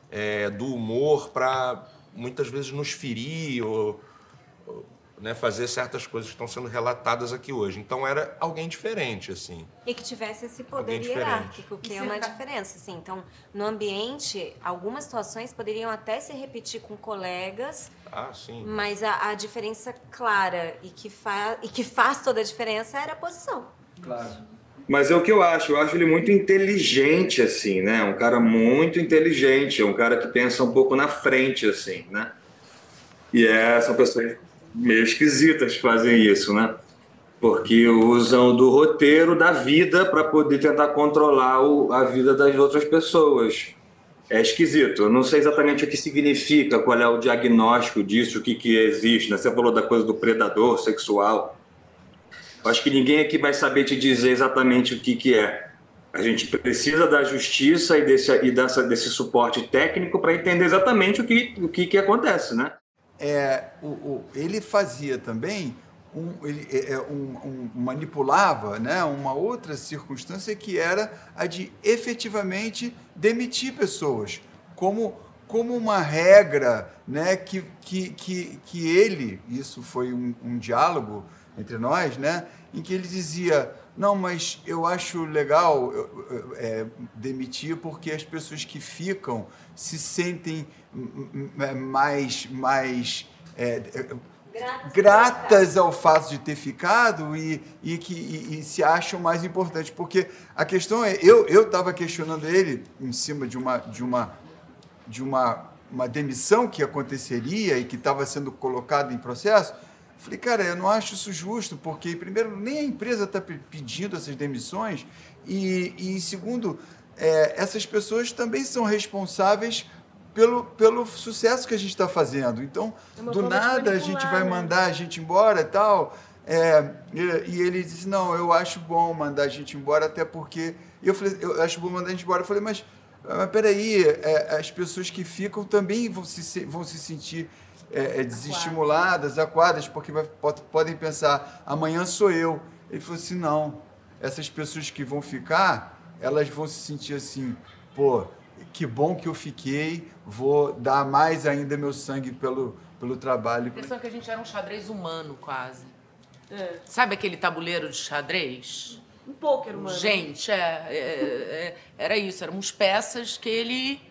é, do humor para muitas vezes nos ferir ou, ou né, fazer certas coisas que estão sendo relatadas aqui hoje. Então era alguém diferente, assim. E que tivesse esse poder hierárquico, que é uma diferença, assim. Então, no ambiente, algumas situações poderiam até se repetir com colegas. Ah, sim. Mas a, a diferença clara e que, fa e que faz toda a diferença era a posição. Claro. Mas é o que eu acho, eu acho ele muito inteligente, assim, né? Um cara muito inteligente, é um cara que pensa um pouco na frente, assim, né? E é, são pessoas meio esquisitas que fazem isso, né? Porque usam do roteiro da vida para poder tentar controlar o, a vida das outras pessoas. É esquisito. Eu não sei exatamente o que significa, qual é o diagnóstico disso, o que, que existe. Né? Você falou da coisa do predador sexual. Acho que ninguém aqui vai saber te dizer exatamente o que, que é. A gente precisa da justiça e desse, e dessa, desse suporte técnico para entender exatamente o que, o que, que acontece, né? É, o, o, ele fazia também, um, ele é, é, um, um, manipulava né, uma outra circunstância que era a de efetivamente demitir pessoas, como, como uma regra né, que, que, que, que ele, isso foi um, um diálogo entre nós, né, em que ele dizia, não, mas eu acho legal é, demitir porque as pessoas que ficam se sentem mais, mais é, gratas, gratas ao fato de ter ficado e, e que e, e se acham mais importantes. Porque a questão é, eu estava questionando ele em cima de uma, de uma, de uma, uma demissão que aconteceria e que estava sendo colocada em processo Falei, cara, eu não acho isso justo, porque, primeiro, nem a empresa está pedindo essas demissões, e, e segundo, é, essas pessoas também são responsáveis pelo, pelo sucesso que a gente está fazendo. Então, é do nada, a gente vai né? mandar a gente embora e tal. É, e, e, ele disse, não, eu acho bom mandar a gente embora, até porque... E eu falei, eu acho bom mandar a gente embora. Eu falei, mas, mas peraí, é, as pessoas que ficam também vão se, vão se sentir é, é, desestimuladas, aquadas, porque vai, podem pensar, amanhã sou eu. Ele falou assim, não, essas pessoas que vão ficar, elas vão se sentir assim, pô, que bom que eu fiquei, vou dar mais ainda meu sangue pelo, pelo trabalho. A impressão é que a gente era um xadrez humano, quase. É. Sabe aquele tabuleiro de xadrez? Um poker humano. Gente, é, é, é, era isso, éramos peças que ele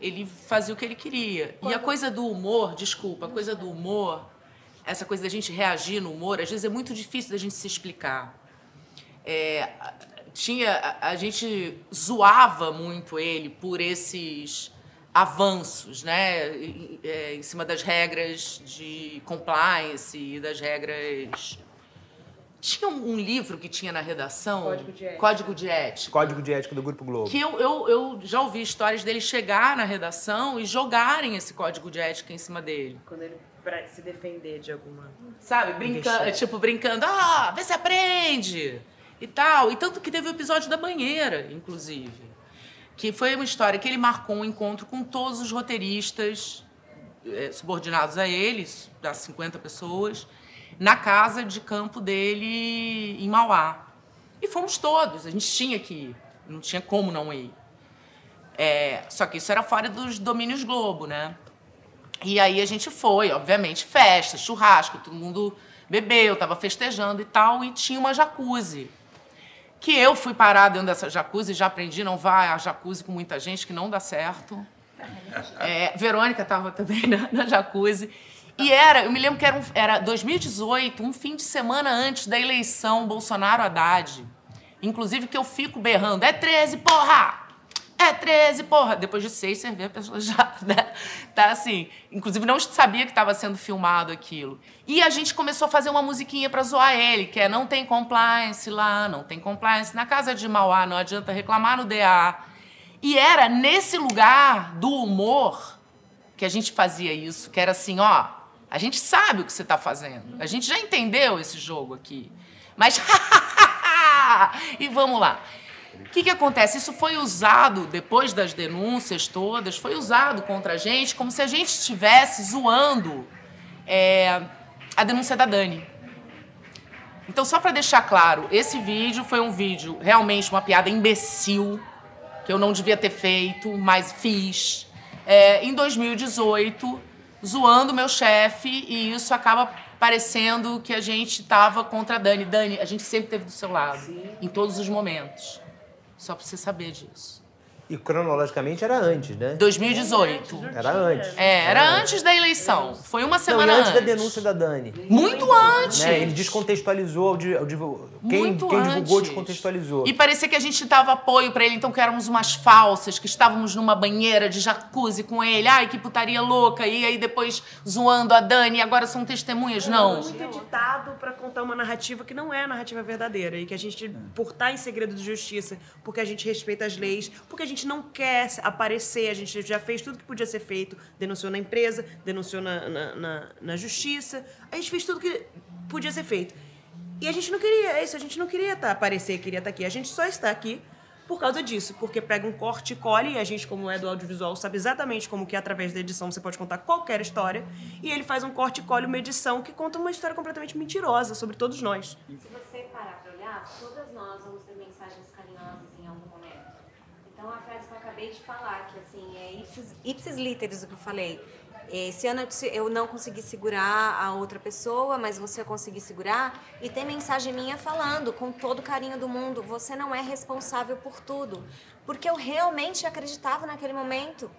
ele fazia o que ele queria. E a coisa do humor, desculpa, a coisa do humor, essa coisa da gente reagir no humor, às vezes é muito difícil da gente se explicar. É, tinha a, a gente zoava muito ele por esses avanços, né, em, é, em cima das regras de compliance e das regras tinha um, um livro que tinha na redação Código de Ética. Código de Ética Código de ética do Grupo Globo. que eu, eu, eu já ouvi histórias dele chegar na redação e jogarem esse código de ética em cima dele. Quando ele pra se defender de alguma. Sabe? Brincando, tipo, brincando, ah, vê se aprende e tal. E tanto que teve o episódio da banheira, inclusive. Que foi uma história que ele marcou um encontro com todos os roteiristas eh, subordinados a eles, das 50 pessoas, na casa de campo dele em Mauá. E fomos todos, a gente tinha que ir, não tinha como não ir. É, só que isso era fora dos domínios Globo, né? E aí a gente foi, obviamente, festa, churrasco, todo mundo bebeu, tava festejando e tal, e tinha uma jacuzzi. Que eu fui parar dentro dessa jacuzzi, já aprendi, não vai a jacuzzi com muita gente, que não dá certo. É, Verônica estava também <laughs> na, na jacuzzi. E era, eu me lembro que era, um, era 2018, um fim de semana antes da eleição Bolsonaro-Haddad. Inclusive que eu fico berrando, é 13, porra! É 13, porra! Depois de seis cervejas, a pessoa já <laughs> né, tá assim. Inclusive não sabia que estava sendo filmado aquilo. E a gente começou a fazer uma musiquinha pra zoar ele, que é não tem compliance lá, não tem compliance na casa de Mauá, não adianta reclamar no DA. E era nesse lugar do humor que a gente fazia isso, que era assim, ó, a gente sabe o que você está fazendo. A gente já entendeu esse jogo aqui. Mas <laughs> e vamos lá. O que, que acontece? Isso foi usado, depois das denúncias todas, foi usado contra a gente como se a gente estivesse zoando é, a denúncia da Dani. Então, só para deixar claro, esse vídeo foi um vídeo realmente uma piada imbecil, que eu não devia ter feito, mas fiz, é, em 2018, zoando meu chefe, e isso acaba parecendo que a gente estava contra a Dani. Dani, a gente sempre esteve do seu lado, em todos os momentos. Só para você saber disso. E cronologicamente era antes, né? 2018. Era antes. É, era antes da eleição. Foi uma Não, semana e antes da antes. denúncia da Dani. Muito antes. Né? Ele descontextualizou, o quem, Muito quem divulgou antes. descontextualizou. E parecia que a gente dava apoio pra ele, então que éramos umas falsas, que estávamos numa banheira de jacuzzi com ele. Ai, que putaria louca. E aí depois zoando a Dani, e agora são testemunhas. Não. muito editado para contar uma narrativa que não é a narrativa verdadeira e que a gente, por estar em segredo de justiça, porque a gente respeita as leis, porque a gente não quer aparecer, a gente já fez tudo que podia ser feito, denunciou na empresa, denunciou na, na, na- na justiça, a gente fez tudo que podia ser feito. E a gente não queria isso, a gente não queria tá, aparecer, queria estar aqui. A gente só está aqui por causa disso, porque pega um corte e colhe, e a gente, como é do audiovisual, sabe exatamente como que através da edição você pode contar qualquer história, e ele faz um corte e colhe, uma edição que conta uma história completamente mentirosa sobre todos nós. Se você parar pra olhar, todas nós vamos ter mensagens carinhosas em algum momento. Então a frase que eu acabei de falar, que assim, é ipsis, ipsis literis o que eu falei. Esse ano eu não consegui segurar a outra pessoa, mas você conseguiu segurar. E tem mensagem minha falando, com todo carinho do mundo, você não é responsável por tudo. Porque eu realmente acreditava naquele momento.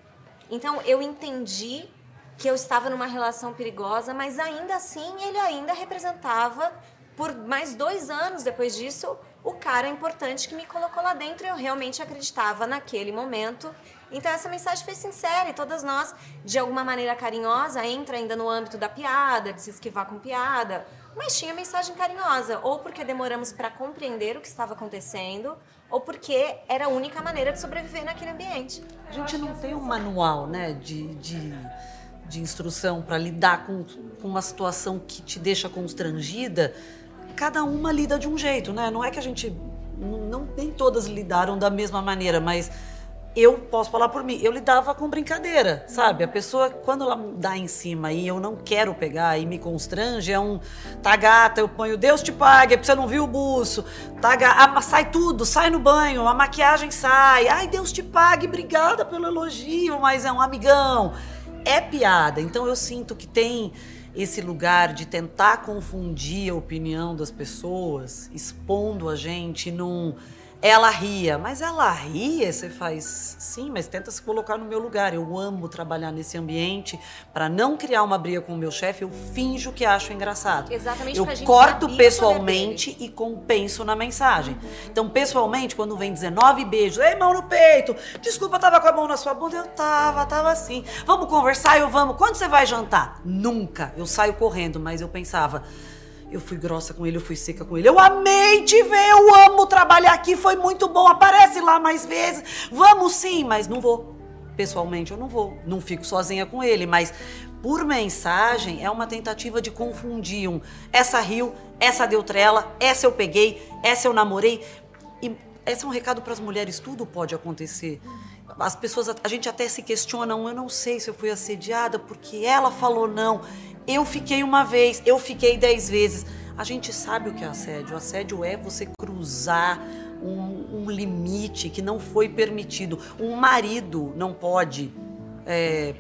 Então eu entendi que eu estava numa relação perigosa, mas ainda assim ele ainda representava, por mais dois anos depois disso, o cara importante que me colocou lá dentro eu realmente acreditava naquele momento. Então essa mensagem foi sincera e todas nós, de alguma maneira carinhosa, entra ainda no âmbito da piada, de se esquivar com piada, mas tinha mensagem carinhosa, ou porque demoramos para compreender o que estava acontecendo, ou porque era a única maneira de sobreviver naquele ambiente. A gente não tem um manual, né, de, de, de instrução para lidar com, com uma situação que te deixa constrangida. Cada uma lida de um jeito, né? Não é que a gente. Não, nem todas lidaram da mesma maneira, mas eu posso falar por mim. Eu lidava com brincadeira, sabe? A pessoa, quando ela dá em cima e eu não quero pegar e me constrange, é um. Tá gata, eu ponho Deus te pague, é porque você não viu o buço. Tá gata, ah, sai tudo, sai no banho, a maquiagem sai. Ai, Deus te pague, obrigada pelo elogio, mas é um amigão. É piada. Então eu sinto que tem esse lugar de tentar confundir a opinião das pessoas, expondo a gente num ela ria, mas ela ria, você faz, sim, mas tenta se colocar no meu lugar. Eu amo trabalhar nesse ambiente para não criar uma briga com o meu chefe, eu finjo que acho engraçado. Exatamente Eu corto o pessoalmente e compenso na mensagem. Então, pessoalmente, quando vem 19 beijos, ei, mão no peito, desculpa, eu tava com a mão na sua bunda, eu tava, tava assim. Vamos conversar, eu vamos. Quando você vai jantar? Nunca. Eu saio correndo, mas eu pensava, eu fui grossa com ele, eu fui seca com ele. Eu amei te ver, eu amo trabalhar aqui, foi muito bom. Aparece lá mais vezes. Vamos sim, mas não vou. Pessoalmente eu não vou. Não fico sozinha com ele, mas por mensagem é uma tentativa de confundir um. Essa riu, essa deu trela, essa eu peguei, essa eu namorei. E esse é um recado para as mulheres, tudo pode acontecer. As pessoas, a gente até se questiona, eu não sei se eu fui assediada porque ela falou não. Eu fiquei uma vez, eu fiquei dez vezes. A gente sabe o que é assédio. Assédio é você cruzar um, um limite que não foi permitido. Um marido não pode, é,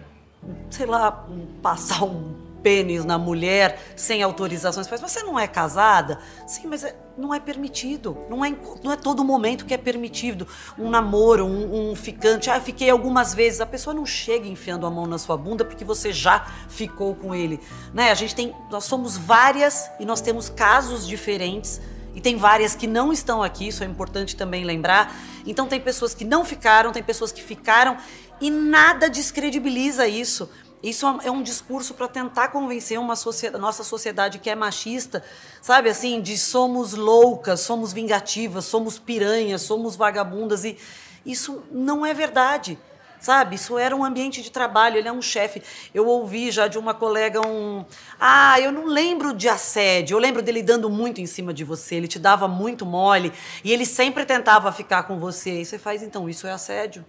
sei lá, passar um pênis na mulher sem autorização. Você fala, você não é casada? Sim, mas é- não é permitido. Não é, não é todo momento que é permitido. Um namoro, um, um ficante. Ah, fiquei algumas vezes. A pessoa não chega enfiando a mão na sua bunda porque você já ficou com ele. Né? A gente tem. Nós somos várias e nós temos casos diferentes. E tem várias que não estão aqui, isso é importante também lembrar. Então tem pessoas que não ficaram, tem pessoas que ficaram e nada descredibiliza isso. Isso é um discurso para tentar convencer uma sociedade, nossa sociedade que é machista, sabe assim, de somos loucas, somos vingativas, somos piranhas, somos vagabundas e isso não é verdade. Sabe, isso era um ambiente de trabalho, ele é um chefe. Eu ouvi já de uma colega um. Ah, eu não lembro de assédio, eu lembro dele dando muito em cima de você, ele te dava muito mole e ele sempre tentava ficar com você. E você faz, então, isso é assédio.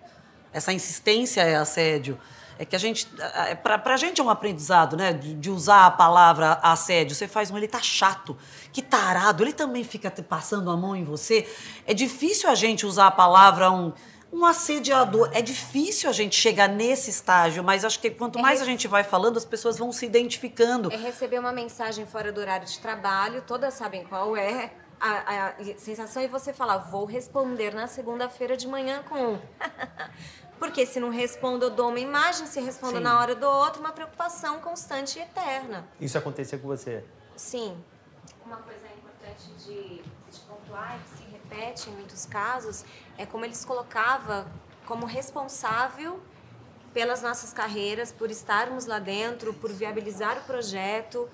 Essa insistência é assédio. É que a gente. é, Pra, pra gente é um aprendizado, né? De, de usar a palavra assédio. Você faz um, ele tá chato, que tarado, ele também fica passando a mão em você. É difícil a gente usar a palavra um. Um assediador. É difícil a gente chegar nesse estágio, mas acho que quanto mais a gente vai falando, as pessoas vão se identificando. É receber uma mensagem fora do horário de trabalho, todas sabem qual é a, a sensação, e você falar, vou responder na segunda-feira de manhã com. <laughs> Porque se não respondo, eu dou uma imagem, se respondo Sim. na hora do outro, uma preocupação constante e eterna. Isso acontecia com você? Sim. Uma coisa importante de, de pontuar, que se repete em muitos casos, é como eles colocavam como responsável pelas nossas carreiras, por estarmos lá dentro, por viabilizar o projeto.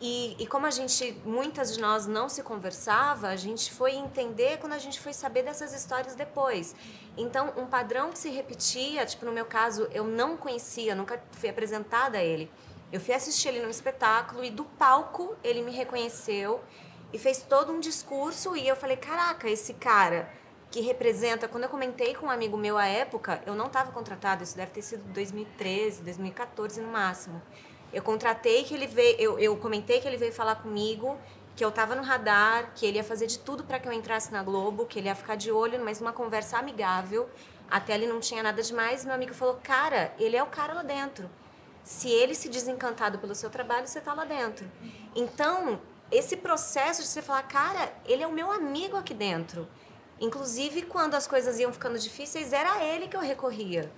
E, e como a gente, muitas de nós não se conversava, a gente foi entender quando a gente foi saber dessas histórias depois. Então, um padrão que se repetia, tipo no meu caso, eu não conhecia, nunca fui apresentada a ele. Eu fui assistir ele num espetáculo e do palco ele me reconheceu e fez todo um discurso e eu falei, caraca, esse cara que representa, quando eu comentei com um amigo meu à época, eu não estava contratada, isso deve ter sido 2013, 2014 no máximo. Eu contratei que ele veio, eu, eu comentei que ele veio falar comigo, que eu estava no radar, que ele ia fazer de tudo para que eu entrasse na Globo, que ele ia ficar de olho, mas uma conversa amigável. Até ali não tinha nada demais. Meu amigo falou: Cara, ele é o cara lá dentro. Se ele se desencantado pelo seu trabalho, você tá lá dentro. Então, esse processo de você falar: Cara, ele é o meu amigo aqui dentro. Inclusive, quando as coisas iam ficando difíceis, era ele que eu recorria.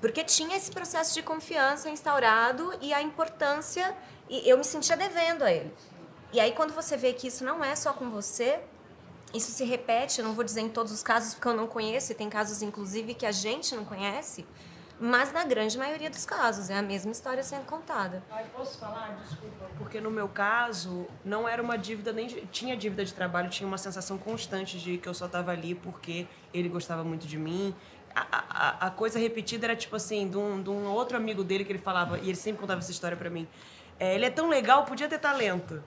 Porque tinha esse processo de confiança instaurado e a importância, e eu me sentia devendo a ele. E aí, quando você vê que isso não é só com você, isso se repete, eu não vou dizer em todos os casos, porque eu não conheço, e tem casos, inclusive, que a gente não conhece, mas na grande maioria dos casos, é a mesma história sendo contada. Posso falar? Desculpa. Porque no meu caso, não era uma dívida, nem tinha dívida de trabalho, tinha uma sensação constante de que eu só estava ali porque ele gostava muito de mim. A, a, coisa repetida era tipo assim, de um, de um outro amigo dele que ele falava, e ele sempre contava essa história pra mim. É, ele é tão legal, podia ter talento.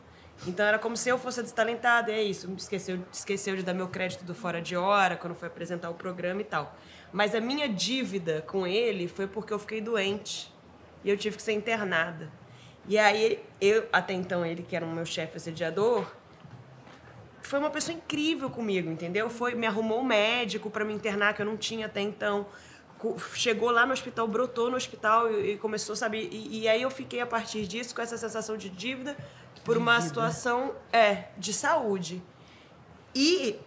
Então era como se eu fosse destalentada, e é isso. Esqueceu, esqueceu de dar meu crédito do fora de hora quando foi apresentar o programa e tal. Mas a minha dívida com ele foi porque eu fiquei doente e eu tive que ser internada. E aí, eu, até então, ele, que era o meu chefe assediador, foi uma pessoa incrível comigo, entendeu? Foi, me arrumou um médico para me internar, que eu não tinha até então. Chegou lá no hospital, brotou no hospital e, e começou, sabe? E, e aí eu fiquei, a partir disso, com essa sensação de dívida por uma situação é, de saúde. E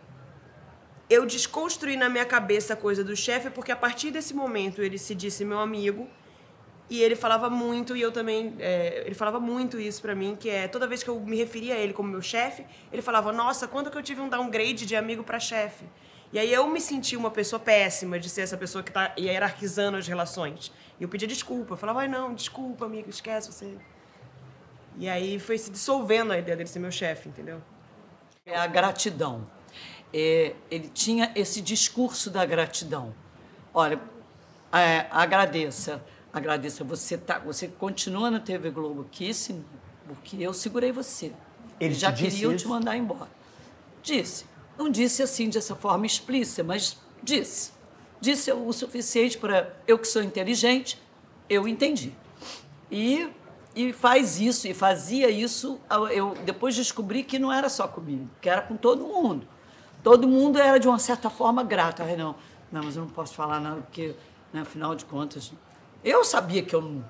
eu desconstruí na minha cabeça a coisa do chefe, porque a partir desse momento ele se disse meu amigo. E ele falava muito, e eu também. é, ele falava muito isso pra mim, que é toda vez que eu me referia a ele como meu chefe, ele falava: Nossa, quando que eu tive um downgrade de amigo pra chefe? E aí eu me senti uma pessoa péssima de ser essa pessoa que tá hierarquizando as relações. E eu pedia desculpa. Eu falava: Ai, não, desculpa, amigo, esquece você. E aí foi se dissolvendo a ideia dele ser meu chefe, entendeu? É a gratidão. É, ele tinha esse discurso da gratidão. Olha, é, agradeça, agradeça. Você tá, você continua na TV Globo aqui, sim, porque eu segurei você. Ele já queriam isso? te mandar embora. Disse. Não disse assim dessa forma explícita, mas disse. Disse o suficiente para eu que sou inteligente, eu entendi. E, e faz isso, e fazia isso. Eu depois descobri que não era só comigo, que era com todo mundo. Todo mundo era, de uma certa forma, grato. Ai, não, não, mas eu não posso falar nada, porque, né, afinal de contas, eu sabia que eu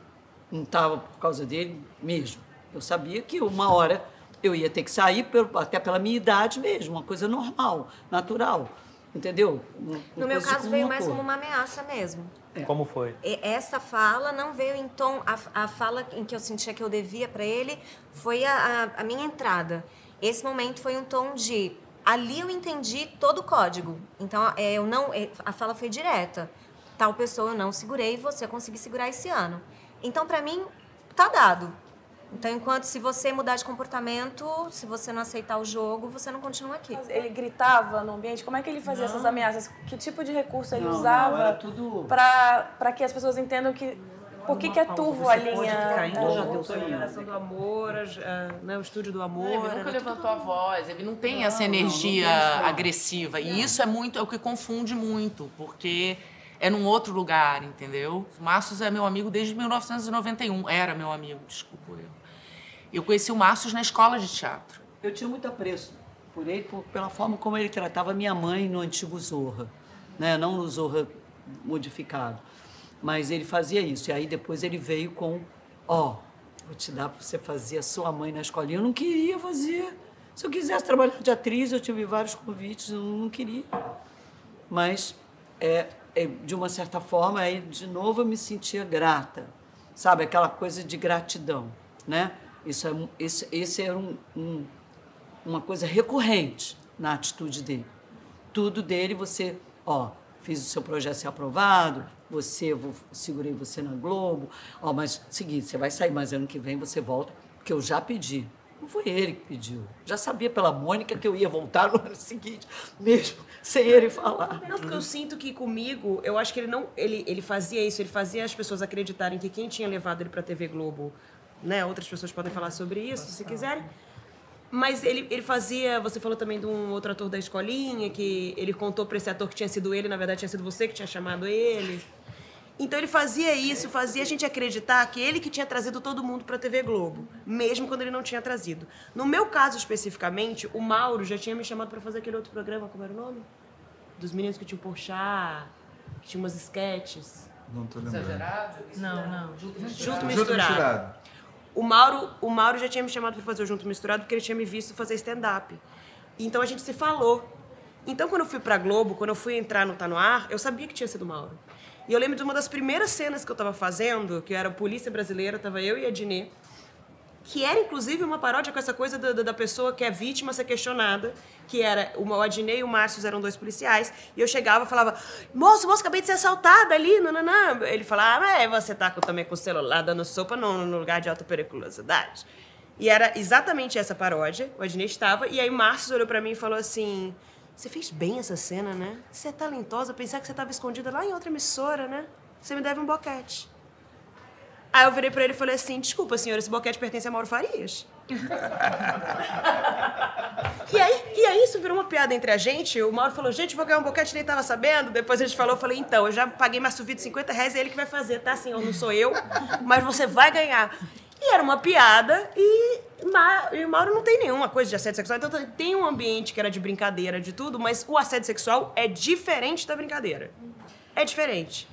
não estava por causa dele mesmo. Eu sabia que uma hora eu ia ter que sair, pelo- até pela minha idade mesmo, uma coisa normal, natural. Entendeu? Uma- uma No meu caso, veio mais como uma ameaça mesmo. Como foi? E Essa fala não veio em tom. A, a fala em que eu sentia que eu devia para ele foi a, a, a minha entrada. Esse momento foi um tom de. Ali eu entendi todo o código. Então, é, eu não. é, A fala foi direta. Tal pessoa eu não segurei, você conseguiu segurar esse ano. Então, para mim, tá dado. Então, enquanto se você mudar de comportamento, se você não aceitar o jogo, você não continua aqui. Ele gritava no ambiente? Como é que ele fazia essas ameaças? Que tipo de recurso ele Não, não, usava tudo- para que as pessoas entendam que por que, que é turvo a linha? Do- a geração do amor, a- a- né, o estúdio do amor. Ele nunca levantou a voz, ele não tem Não, essa não, não energia não. agressiva. E isso é muito, é o que confunde muito, porque é num outro lugar, entendeu? O Márcios é meu amigo desde 1991. Era meu amigo, desculpa eu. Eu conheci o Márcios na escola de teatro. Eu tinha muito apreço por ele, por- pela forma como ele tratava minha mãe no antigo Zorra, né? não no Zorra modificado. Mas ele fazia isso. E aí depois ele veio com, ó, vou te dar para você fazer a sua mãe na escolinha. Eu não queria fazer. Se eu quisesse trabalhar de atriz, eu tive vários convites, eu não queria. Mas, é, de uma certa forma, aí de novo eu me sentia grata, sabe? Aquela coisa de gratidão, né? Isso é, esse, esse era um, um, uma coisa recorrente na atitude dele. Tudo dele, você, ó, fiz o seu projeto ser aprovado, você, vou, segurei você na Globo, ó, mas seguinte, você vai sair, mas ano que vem você volta, porque eu já pedi. Não foi ele que pediu. Já sabia pela Mônica que eu ia voltar no ano seguinte, mesmo sem ele falar. Não, porque eu sinto que comigo, eu acho que ele não. Ele, ele fazia isso, ele fazia as pessoas acreditarem que quem tinha levado ele pra TV Globo, né? Outras pessoas podem falar sobre isso, se quiserem. Mas ele, ele fazia. Você falou também de um outro ator da escolinha, que ele contou pra esse ator que tinha sido ele, na verdade tinha sido você que tinha chamado ele. Então ele fazia isso, fazia a gente acreditar que ele que tinha trazido todo mundo pra TV Globo, mesmo quando ele não tinha trazido. No meu caso especificamente, o Mauro já tinha me chamado pra fazer aquele outro programa, como era o nome? Dos meninos que tinham Porchat, que tinha umas sketches. Não tô lembrando. Não, não. Junto, Junto misturado. misturado. O Mauro, o Mauro já tinha me chamado para fazer o Junto Misturado porque ele tinha me visto fazer stand-up. Então a gente se falou. Então quando eu fui pra Globo, quando eu fui entrar no Tá No Ar, eu sabia que tinha sido o Mauro. E eu lembro de uma das primeiras cenas que eu tava fazendo, que era Polícia Brasileira, tava eu e a Dinê, que era inclusive uma paródia com essa coisa da, da- pessoa que é vítima ser questionada, que era o Adnei e o Márcio eram dois policiais, e eu chegava e falava, moço, moço, acabei de ser assaltada ali, nananã. Ele falava, ah, mas você tá também com o celular dando sopa no, no lugar de alta periculosidade. E era exatamente essa paródia, o Adnei estava, e aí Márcio olhou pra mim e falou assim, você fez bem essa cena, né? Você é talentosa, pensar que você estava escondida lá em outra emissora, né? Você me deve um boquete. Aí eu virei pra ele e falei assim: desculpa, senhor, esse boquete pertence a Mauro Farias. <laughs> e, aí, e aí isso virou uma piada entre a gente. O Mauro falou: gente, vou ganhar um boquete, nem tava sabendo. Depois a gente falou: eu falei, então, eu já paguei mais subido de 50 reais, é ele que vai fazer, tá, senhor? Não sou eu, mas você vai ganhar. E era uma piada e, Ma- e o Mauro não tem nenhuma coisa de assédio sexual. Então tem um ambiente que era de brincadeira, de tudo, mas o assédio sexual é diferente da brincadeira. É diferente.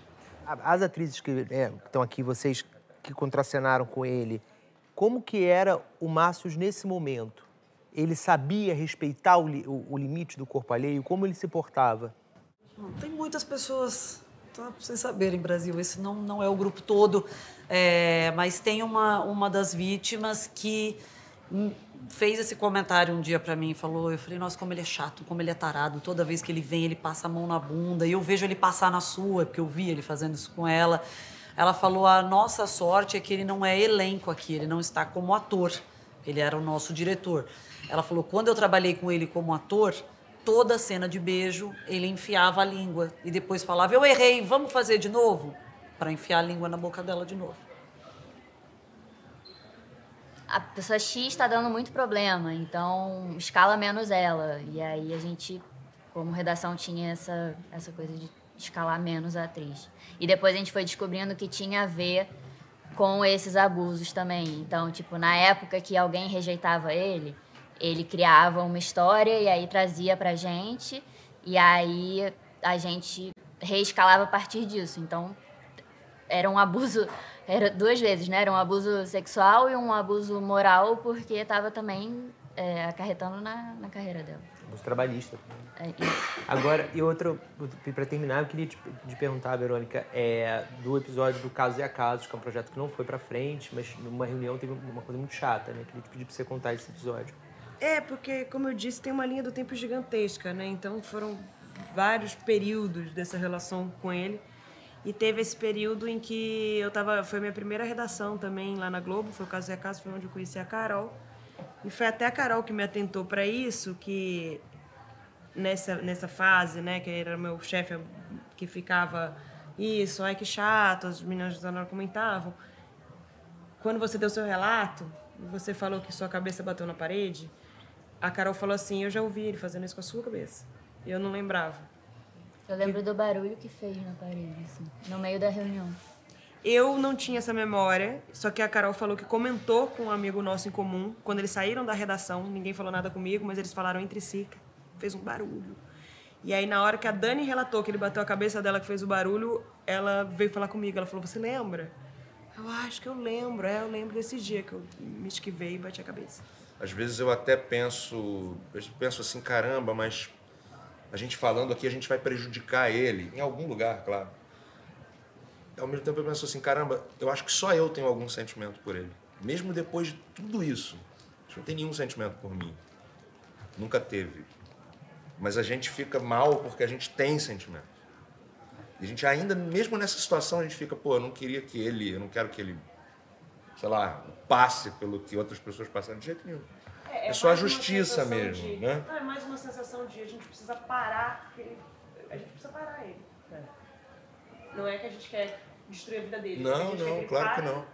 As atrizes que é, estão aqui, vocês que contracenaram com ele, como que era o Márcios nesse momento? ele sabia respeitar o, li- o- o limite do corpo alheio? Como ele se portava? Não, Tem muitas pessoas, só para vocês saberem, Brasil, esse não, não é o grupo todo, é, mas tem uma, uma das vítimas que hum, fez esse comentário um dia para mim, falou, eu falei, nossa, como ele é chato, como ele é tarado, toda vez que ele vem, ele passa a mão na bunda, e eu vejo ele passar na sua, porque eu vi ele fazendo isso com ela. Ela falou, a nossa sorte é que ele não é elenco aqui, ele não está como ator, ele era o nosso diretor. Ela falou, quando eu trabalhei com ele como ator, toda cena de beijo, ele enfiava a língua e depois falava: Eu errei, vamos fazer de novo? Para enfiar a língua na boca dela de novo. a pessoa X está dando muito problema, então escala menos ela. E aí a gente, como redação, tinha essa, essa coisa de escalar menos a atriz. E depois a gente foi descobrindo que tinha a ver com esses abusos também. Então, tipo, na época que alguém rejeitava ele, ele criava uma história e aí trazia pra gente, e aí a gente reescalava a partir disso. Então, era um abuso, <laughs> era duas vezes, né? Era um abuso sexual e um abuso moral, porque estava também é, acarretando na, na carreira dela. Abuso trabalhista. É isso. Agora, e outro, para terminar, eu queria te, te perguntar, Verônica, é, do episódio do Casos e Acasos, que é um projeto que não foi pra frente, mas numa reunião teve uma coisa muito chata, né? Queria te pedir pra você contar esse episódio. É, porque, como eu disse, tem uma linha do tempo gigantesca, né? Então foram vários períodos dessa relação com ele. E teve esse período em que eu tava. Foi minha primeira redação também lá na Globo, foi o Caso e Acaso, foi onde eu conheci a Carol. E foi até a Carol que me atentou para isso, que nessa, nessa fase, né, que era meu chefe que ficava isso, ai que chato, as meninas da comentavam. Quando você deu seu relato, você falou que sua cabeça bateu na parede, a Carol falou assim, eu já ouvi ele fazendo isso com a sua cabeça. E eu não lembrava. Eu lembro do barulho que fez na parede, assim, no meio da reunião. Eu não tinha essa memória, só que a Carol falou que comentou com um amigo nosso em comum, quando eles saíram da redação, ninguém falou nada comigo, mas eles falaram entre si, que fez um barulho. E aí, na hora que a Dani relatou que ele bateu a cabeça dela que fez o barulho, ela veio falar comigo. Ela falou: Você lembra? Eu acho que eu lembro, é, eu lembro desse dia que eu me esquivei e bati a cabeça. Às vezes eu até penso, eu penso assim, caramba, mas a gente falando aqui, a gente vai prejudicar ele, em algum lugar, claro. Ao mesmo tempo eu penso assim, caramba, eu acho que só eu tenho algum sentimento por ele. Mesmo depois de tudo isso. Que não tem nenhum sentimento por mim. Nunca teve. Mas a gente fica mal porque a gente tem sentimento. E a gente ainda, mesmo nessa situação, a gente fica, pô, eu não queria que ele, eu não quero que ele, sei lá, passe pelo que outras pessoas passaram de jeito nenhum. É, só a mais uma justiça mesmo, de- né? Não, é mais uma sensação de a gente precisa parar, ele- a gente precisa parar ele. Não é que a gente quer destruir a vida dele. a Não, não, claro que não.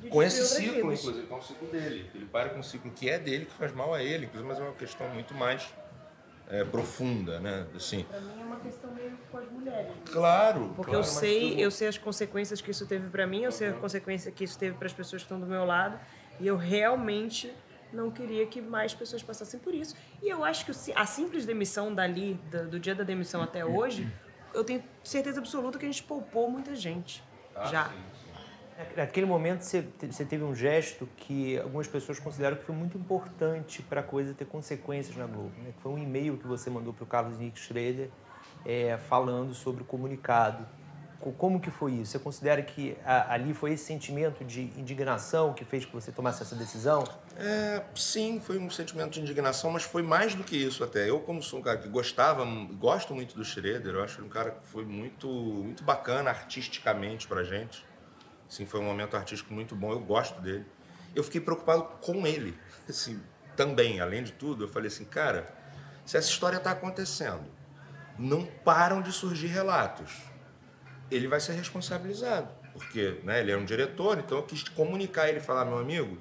de Com esse ciclo, vidas. inclusive, é um ciclo dele. Ele para com um ciclo que é dele, que faz mal a ele, inclusive, mas é uma questão muito mais é, profunda, né? Assim, Pra mim é uma questão meio com as mulheres. Claro, Porque claro, eu sei, tudo- eu sei as consequências que isso teve pra mim, eu sei a consequência que isso teve para as pessoas que estão do meu lado, e eu realmente não queria que mais pessoas passassem por isso. E eu acho que a simples demissão dali, do, do dia da demissão até hoje, eu tenho certeza absoluta que a gente poupou muita gente. já. Naquele momento você te- você teve um gesto que algumas pessoas consideram que foi muito importante para a coisa ter consequências na Globo. Né? Foi um e-mail que você mandou para o Carlos Henrique Schroeder é, falando sobre o comunicado. Co- Como que foi isso? Você considera que a- ali foi esse sentimento de indignação que fez que você tomasse essa decisão? É, sim, foi um sentimento de indignação, mas foi mais do que isso até. Eu, como sou um cara que gostava, gosto muito do Schroeder, eu acho ele um cara que foi muito, muito bacana artisticamente pra gente. Assim, foi um momento artístico muito bom, eu gosto dele. Eu fiquei preocupado com ele, <laughs> assim, também, além de tudo, eu falei assim, cara, se essa história está acontecendo, não param de surgir relatos. Ele vai ser responsabilizado, porque né, ele é um diretor, então eu quis comunicar ele falar, meu amigo,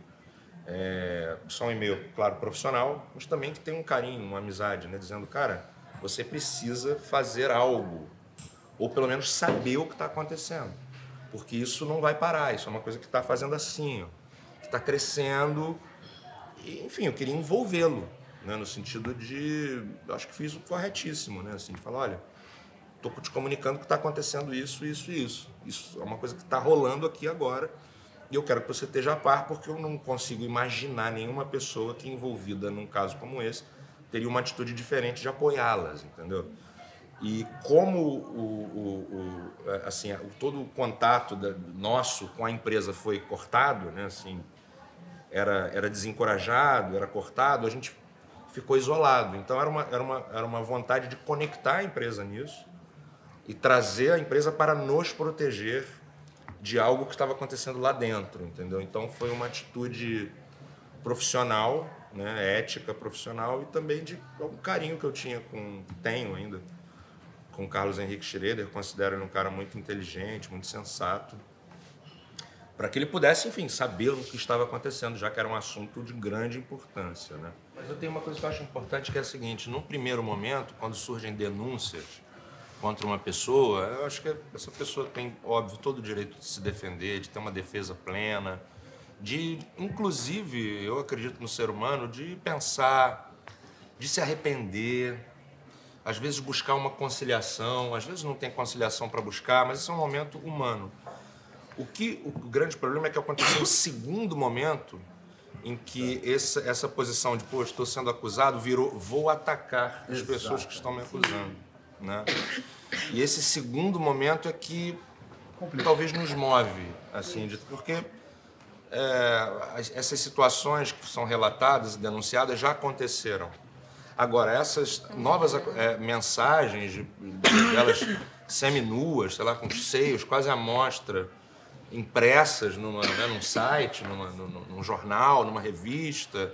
é, só um e-mail, claro, profissional, mas também que tem um carinho, uma amizade, né? Dizendo, cara, você precisa fazer algo, ou pelo menos saber o que está acontecendo, porque isso não vai parar, isso é uma coisa que está fazendo assim, ó, que está crescendo, e, enfim, eu queria envolvê-lo, né? No sentido de, acho que fiz o corretíssimo, né? Assim, de falar, olha, estou te comunicando que está acontecendo isso, isso e isso. Isso é uma coisa que está rolando aqui agora E eu quero que você esteja a par, porque eu não consigo imaginar nenhuma pessoa que envolvida num caso como esse teria uma atitude diferente de apoiá-las, entendeu? E como o, o, o assim, o, todo o contato da, nosso com a empresa foi cortado, né, assim, era, era desencorajado, era cortado, a gente ficou isolado. Então era uma, era, uma, era uma vontade de conectar a empresa nisso e trazer a empresa para nos proteger de algo que estava acontecendo lá dentro, entendeu? Então foi uma atitude profissional, né, ética profissional e também de algum carinho que eu tinha com tenho ainda com Carlos Henrique Schroeder, considero ele um cara muito inteligente, muito sensato, para que ele pudesse, enfim, saber o que estava acontecendo, já que era um assunto de grande importância, né? Mas eu tenho uma coisa que eu acho importante que é a seguinte: num primeiro momento, quando surgem denúncias contra uma pessoa, eu acho que essa pessoa tem, óbvio, todo o direito de se defender, de ter uma defesa plena, de, inclusive, eu acredito no ser humano, de pensar, de se arrepender, às vezes buscar uma conciliação, às vezes não tem conciliação para buscar, mas isso é um momento humano. O que o grande problema é que aconteceu um segundo momento em que essa, essa posição de, pô, estou sendo acusado, virou, vou atacar as Exato. pessoas que estão me acusando. Né? E esse segundo momento é que talvez nos move, assim, de, porque é, essas situações que são relatadas e denunciadas já aconteceram. Agora, essas novas é, mensagens de, de, delas seminuas, sei lá, com os seios, quase à mostra, impressas numa, né, num site, numa, num, num jornal, numa revista,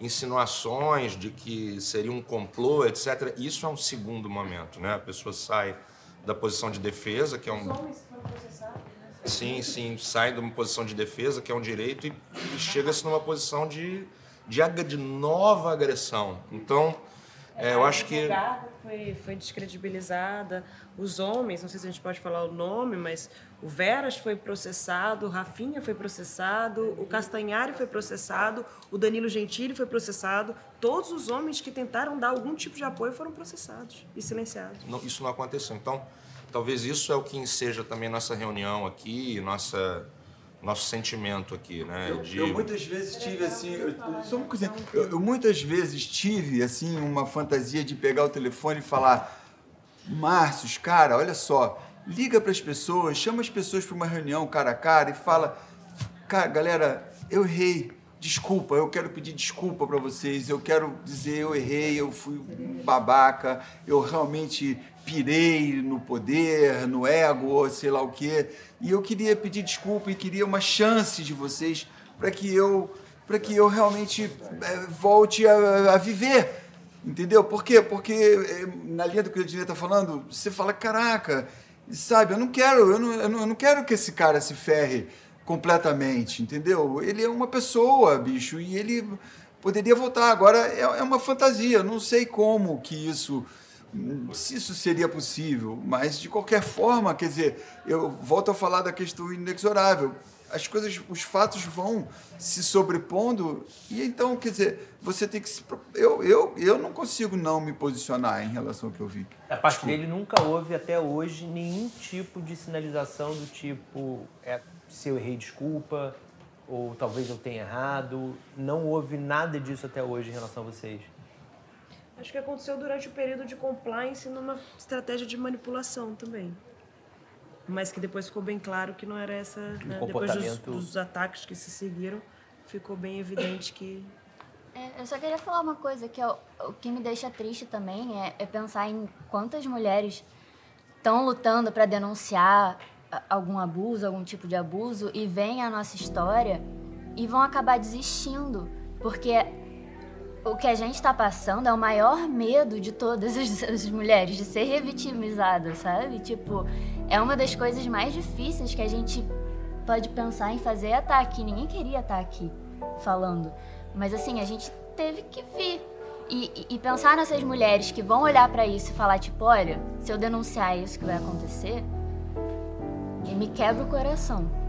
insinuações de que seria um complô, etc. Isso é um segundo momento, né? A pessoa sai da posição de defesa, que é um... Né? Sim, sim, sai de uma posição de defesa, que é um direito, e, e chega-se numa posição de de, de nova agressão. Então, é, eu acho que. Foi, foi descredibilizada. Os homens, não sei se a gente pode falar o nome, mas o Veras foi processado, o Rafinha foi processado, o Castanhari foi processado, o Danilo Gentili foi processado. Todos os homens que tentaram dar algum tipo de apoio foram processados e silenciados. Não, isso não aconteceu. Então, talvez isso é o que enseja também nossa reunião aqui, nossa nosso sentimento aqui, né? Eu, de... eu muitas vezes tive assim, eu, só uma coisa, eu, eu, muitas vezes tive assim uma fantasia de pegar o telefone e falar, Márcio, cara, olha só, liga para as pessoas, chama as pessoas para uma reunião cara a cara e fala, cara, galera, eu errei, desculpa, eu quero pedir desculpa para vocês, eu quero dizer eu errei, eu fui babaca, eu realmente pirei no poder, no ego, sei lá o quê. E eu queria pedir desculpa e queria uma chance de vocês para que eu para que eu realmente é, volte a, a, viver. Entendeu? Por quê? Porque é, na linha do que o Ednei está falando, você fala, caraca, sabe, eu não quero, eu não, eu não, eu não quero que esse cara se ferre completamente, entendeu? Ele é uma pessoa, bicho, e ele poderia voltar. Agora é, é uma fantasia, não sei como que isso se isso seria possível, mas de qualquer forma, quer dizer, eu volto a falar da questão inexorável. As coisas, os fatos vão se sobrepondo e então, quer dizer, você tem que se, eu, eu, eu não consigo não me posicionar em relação ao que eu vi. A parte Desculpa. dele nunca houve até hoje nenhum tipo de sinalização do tipo é, se eu errei, desculpa, ou talvez eu tenha errado. Não houve nada disso até hoje em relação a vocês. Acho que aconteceu durante o período de compliance numa estratégia de manipulação também. Mas que depois ficou bem claro que não era essa. Né? Depois dos, dos, ataques que se seguiram, ficou bem evidente que. É, eu só queria falar uma coisa que é o, que me deixa triste também é, é pensar em quantas mulheres estão lutando para denunciar algum abuso, algum tipo de abuso e veem a nossa história e vão acabar desistindo, porque o que a gente está passando é o maior medo de todas as, <laughs> as, mulheres, de ser revitimizada, sabe? Tipo, é uma das coisas mais difíceis que a gente pode pensar em fazer é estar aqui. Ninguém queria estar aqui falando. Mas assim, a gente teve que vir. E, e pensar nessas mulheres que vão olhar para isso e falar, tipo, olha, se eu denunciar isso que vai acontecer, me quebra o coração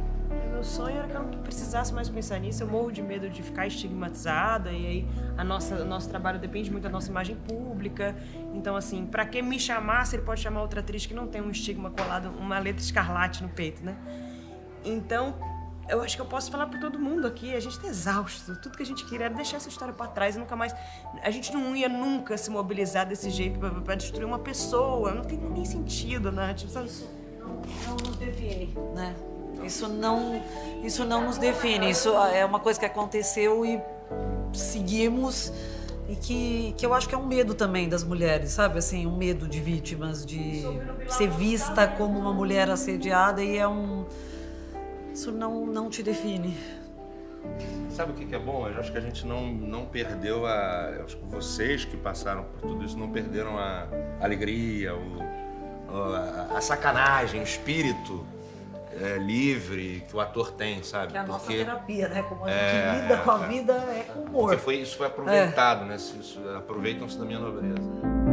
meu sonho era que eu não precisasse mais pensar nisso. Eu morro de medo de ficar estigmatizada e aí a nossa, o nosso trabalho depende muito da nossa imagem pública. Então, assim, para que me chamar se ele pode chamar outra atriz que não tem um estigma colado, uma letra escarlate no peito, né? Então, eu acho que eu posso falar para todo mundo aqui, a gente tá exausto. Tudo que a gente queria era deixar essa história para trás e nunca mais. A gente não ia nunca se mobilizar desse jeito para destruir uma pessoa. Não tem nem sentido, né? Tipo, sabe? não nos define, né? Isso não, isso não nos define. Isso é uma coisa que aconteceu e seguimos e que, que eu acho que é um medo também das mulheres, sabe? Assim, um medo de vítimas, de ser vista como uma mulher assediada e é um isso não não te define. Sabe o que é bom? Eu acho que a gente não, não perdeu a. Eu acho que vocês que passaram por tudo isso não perderam a alegria, o- a, a sacanagem, o espírito é, livre que o ator tem, sabe? Que é a nossa Porque- terapia, né? Como a gente É, lida com a é. vida é com humor. Foi, isso foi aproveitado, né? Aproveitam-se da minha nobreza.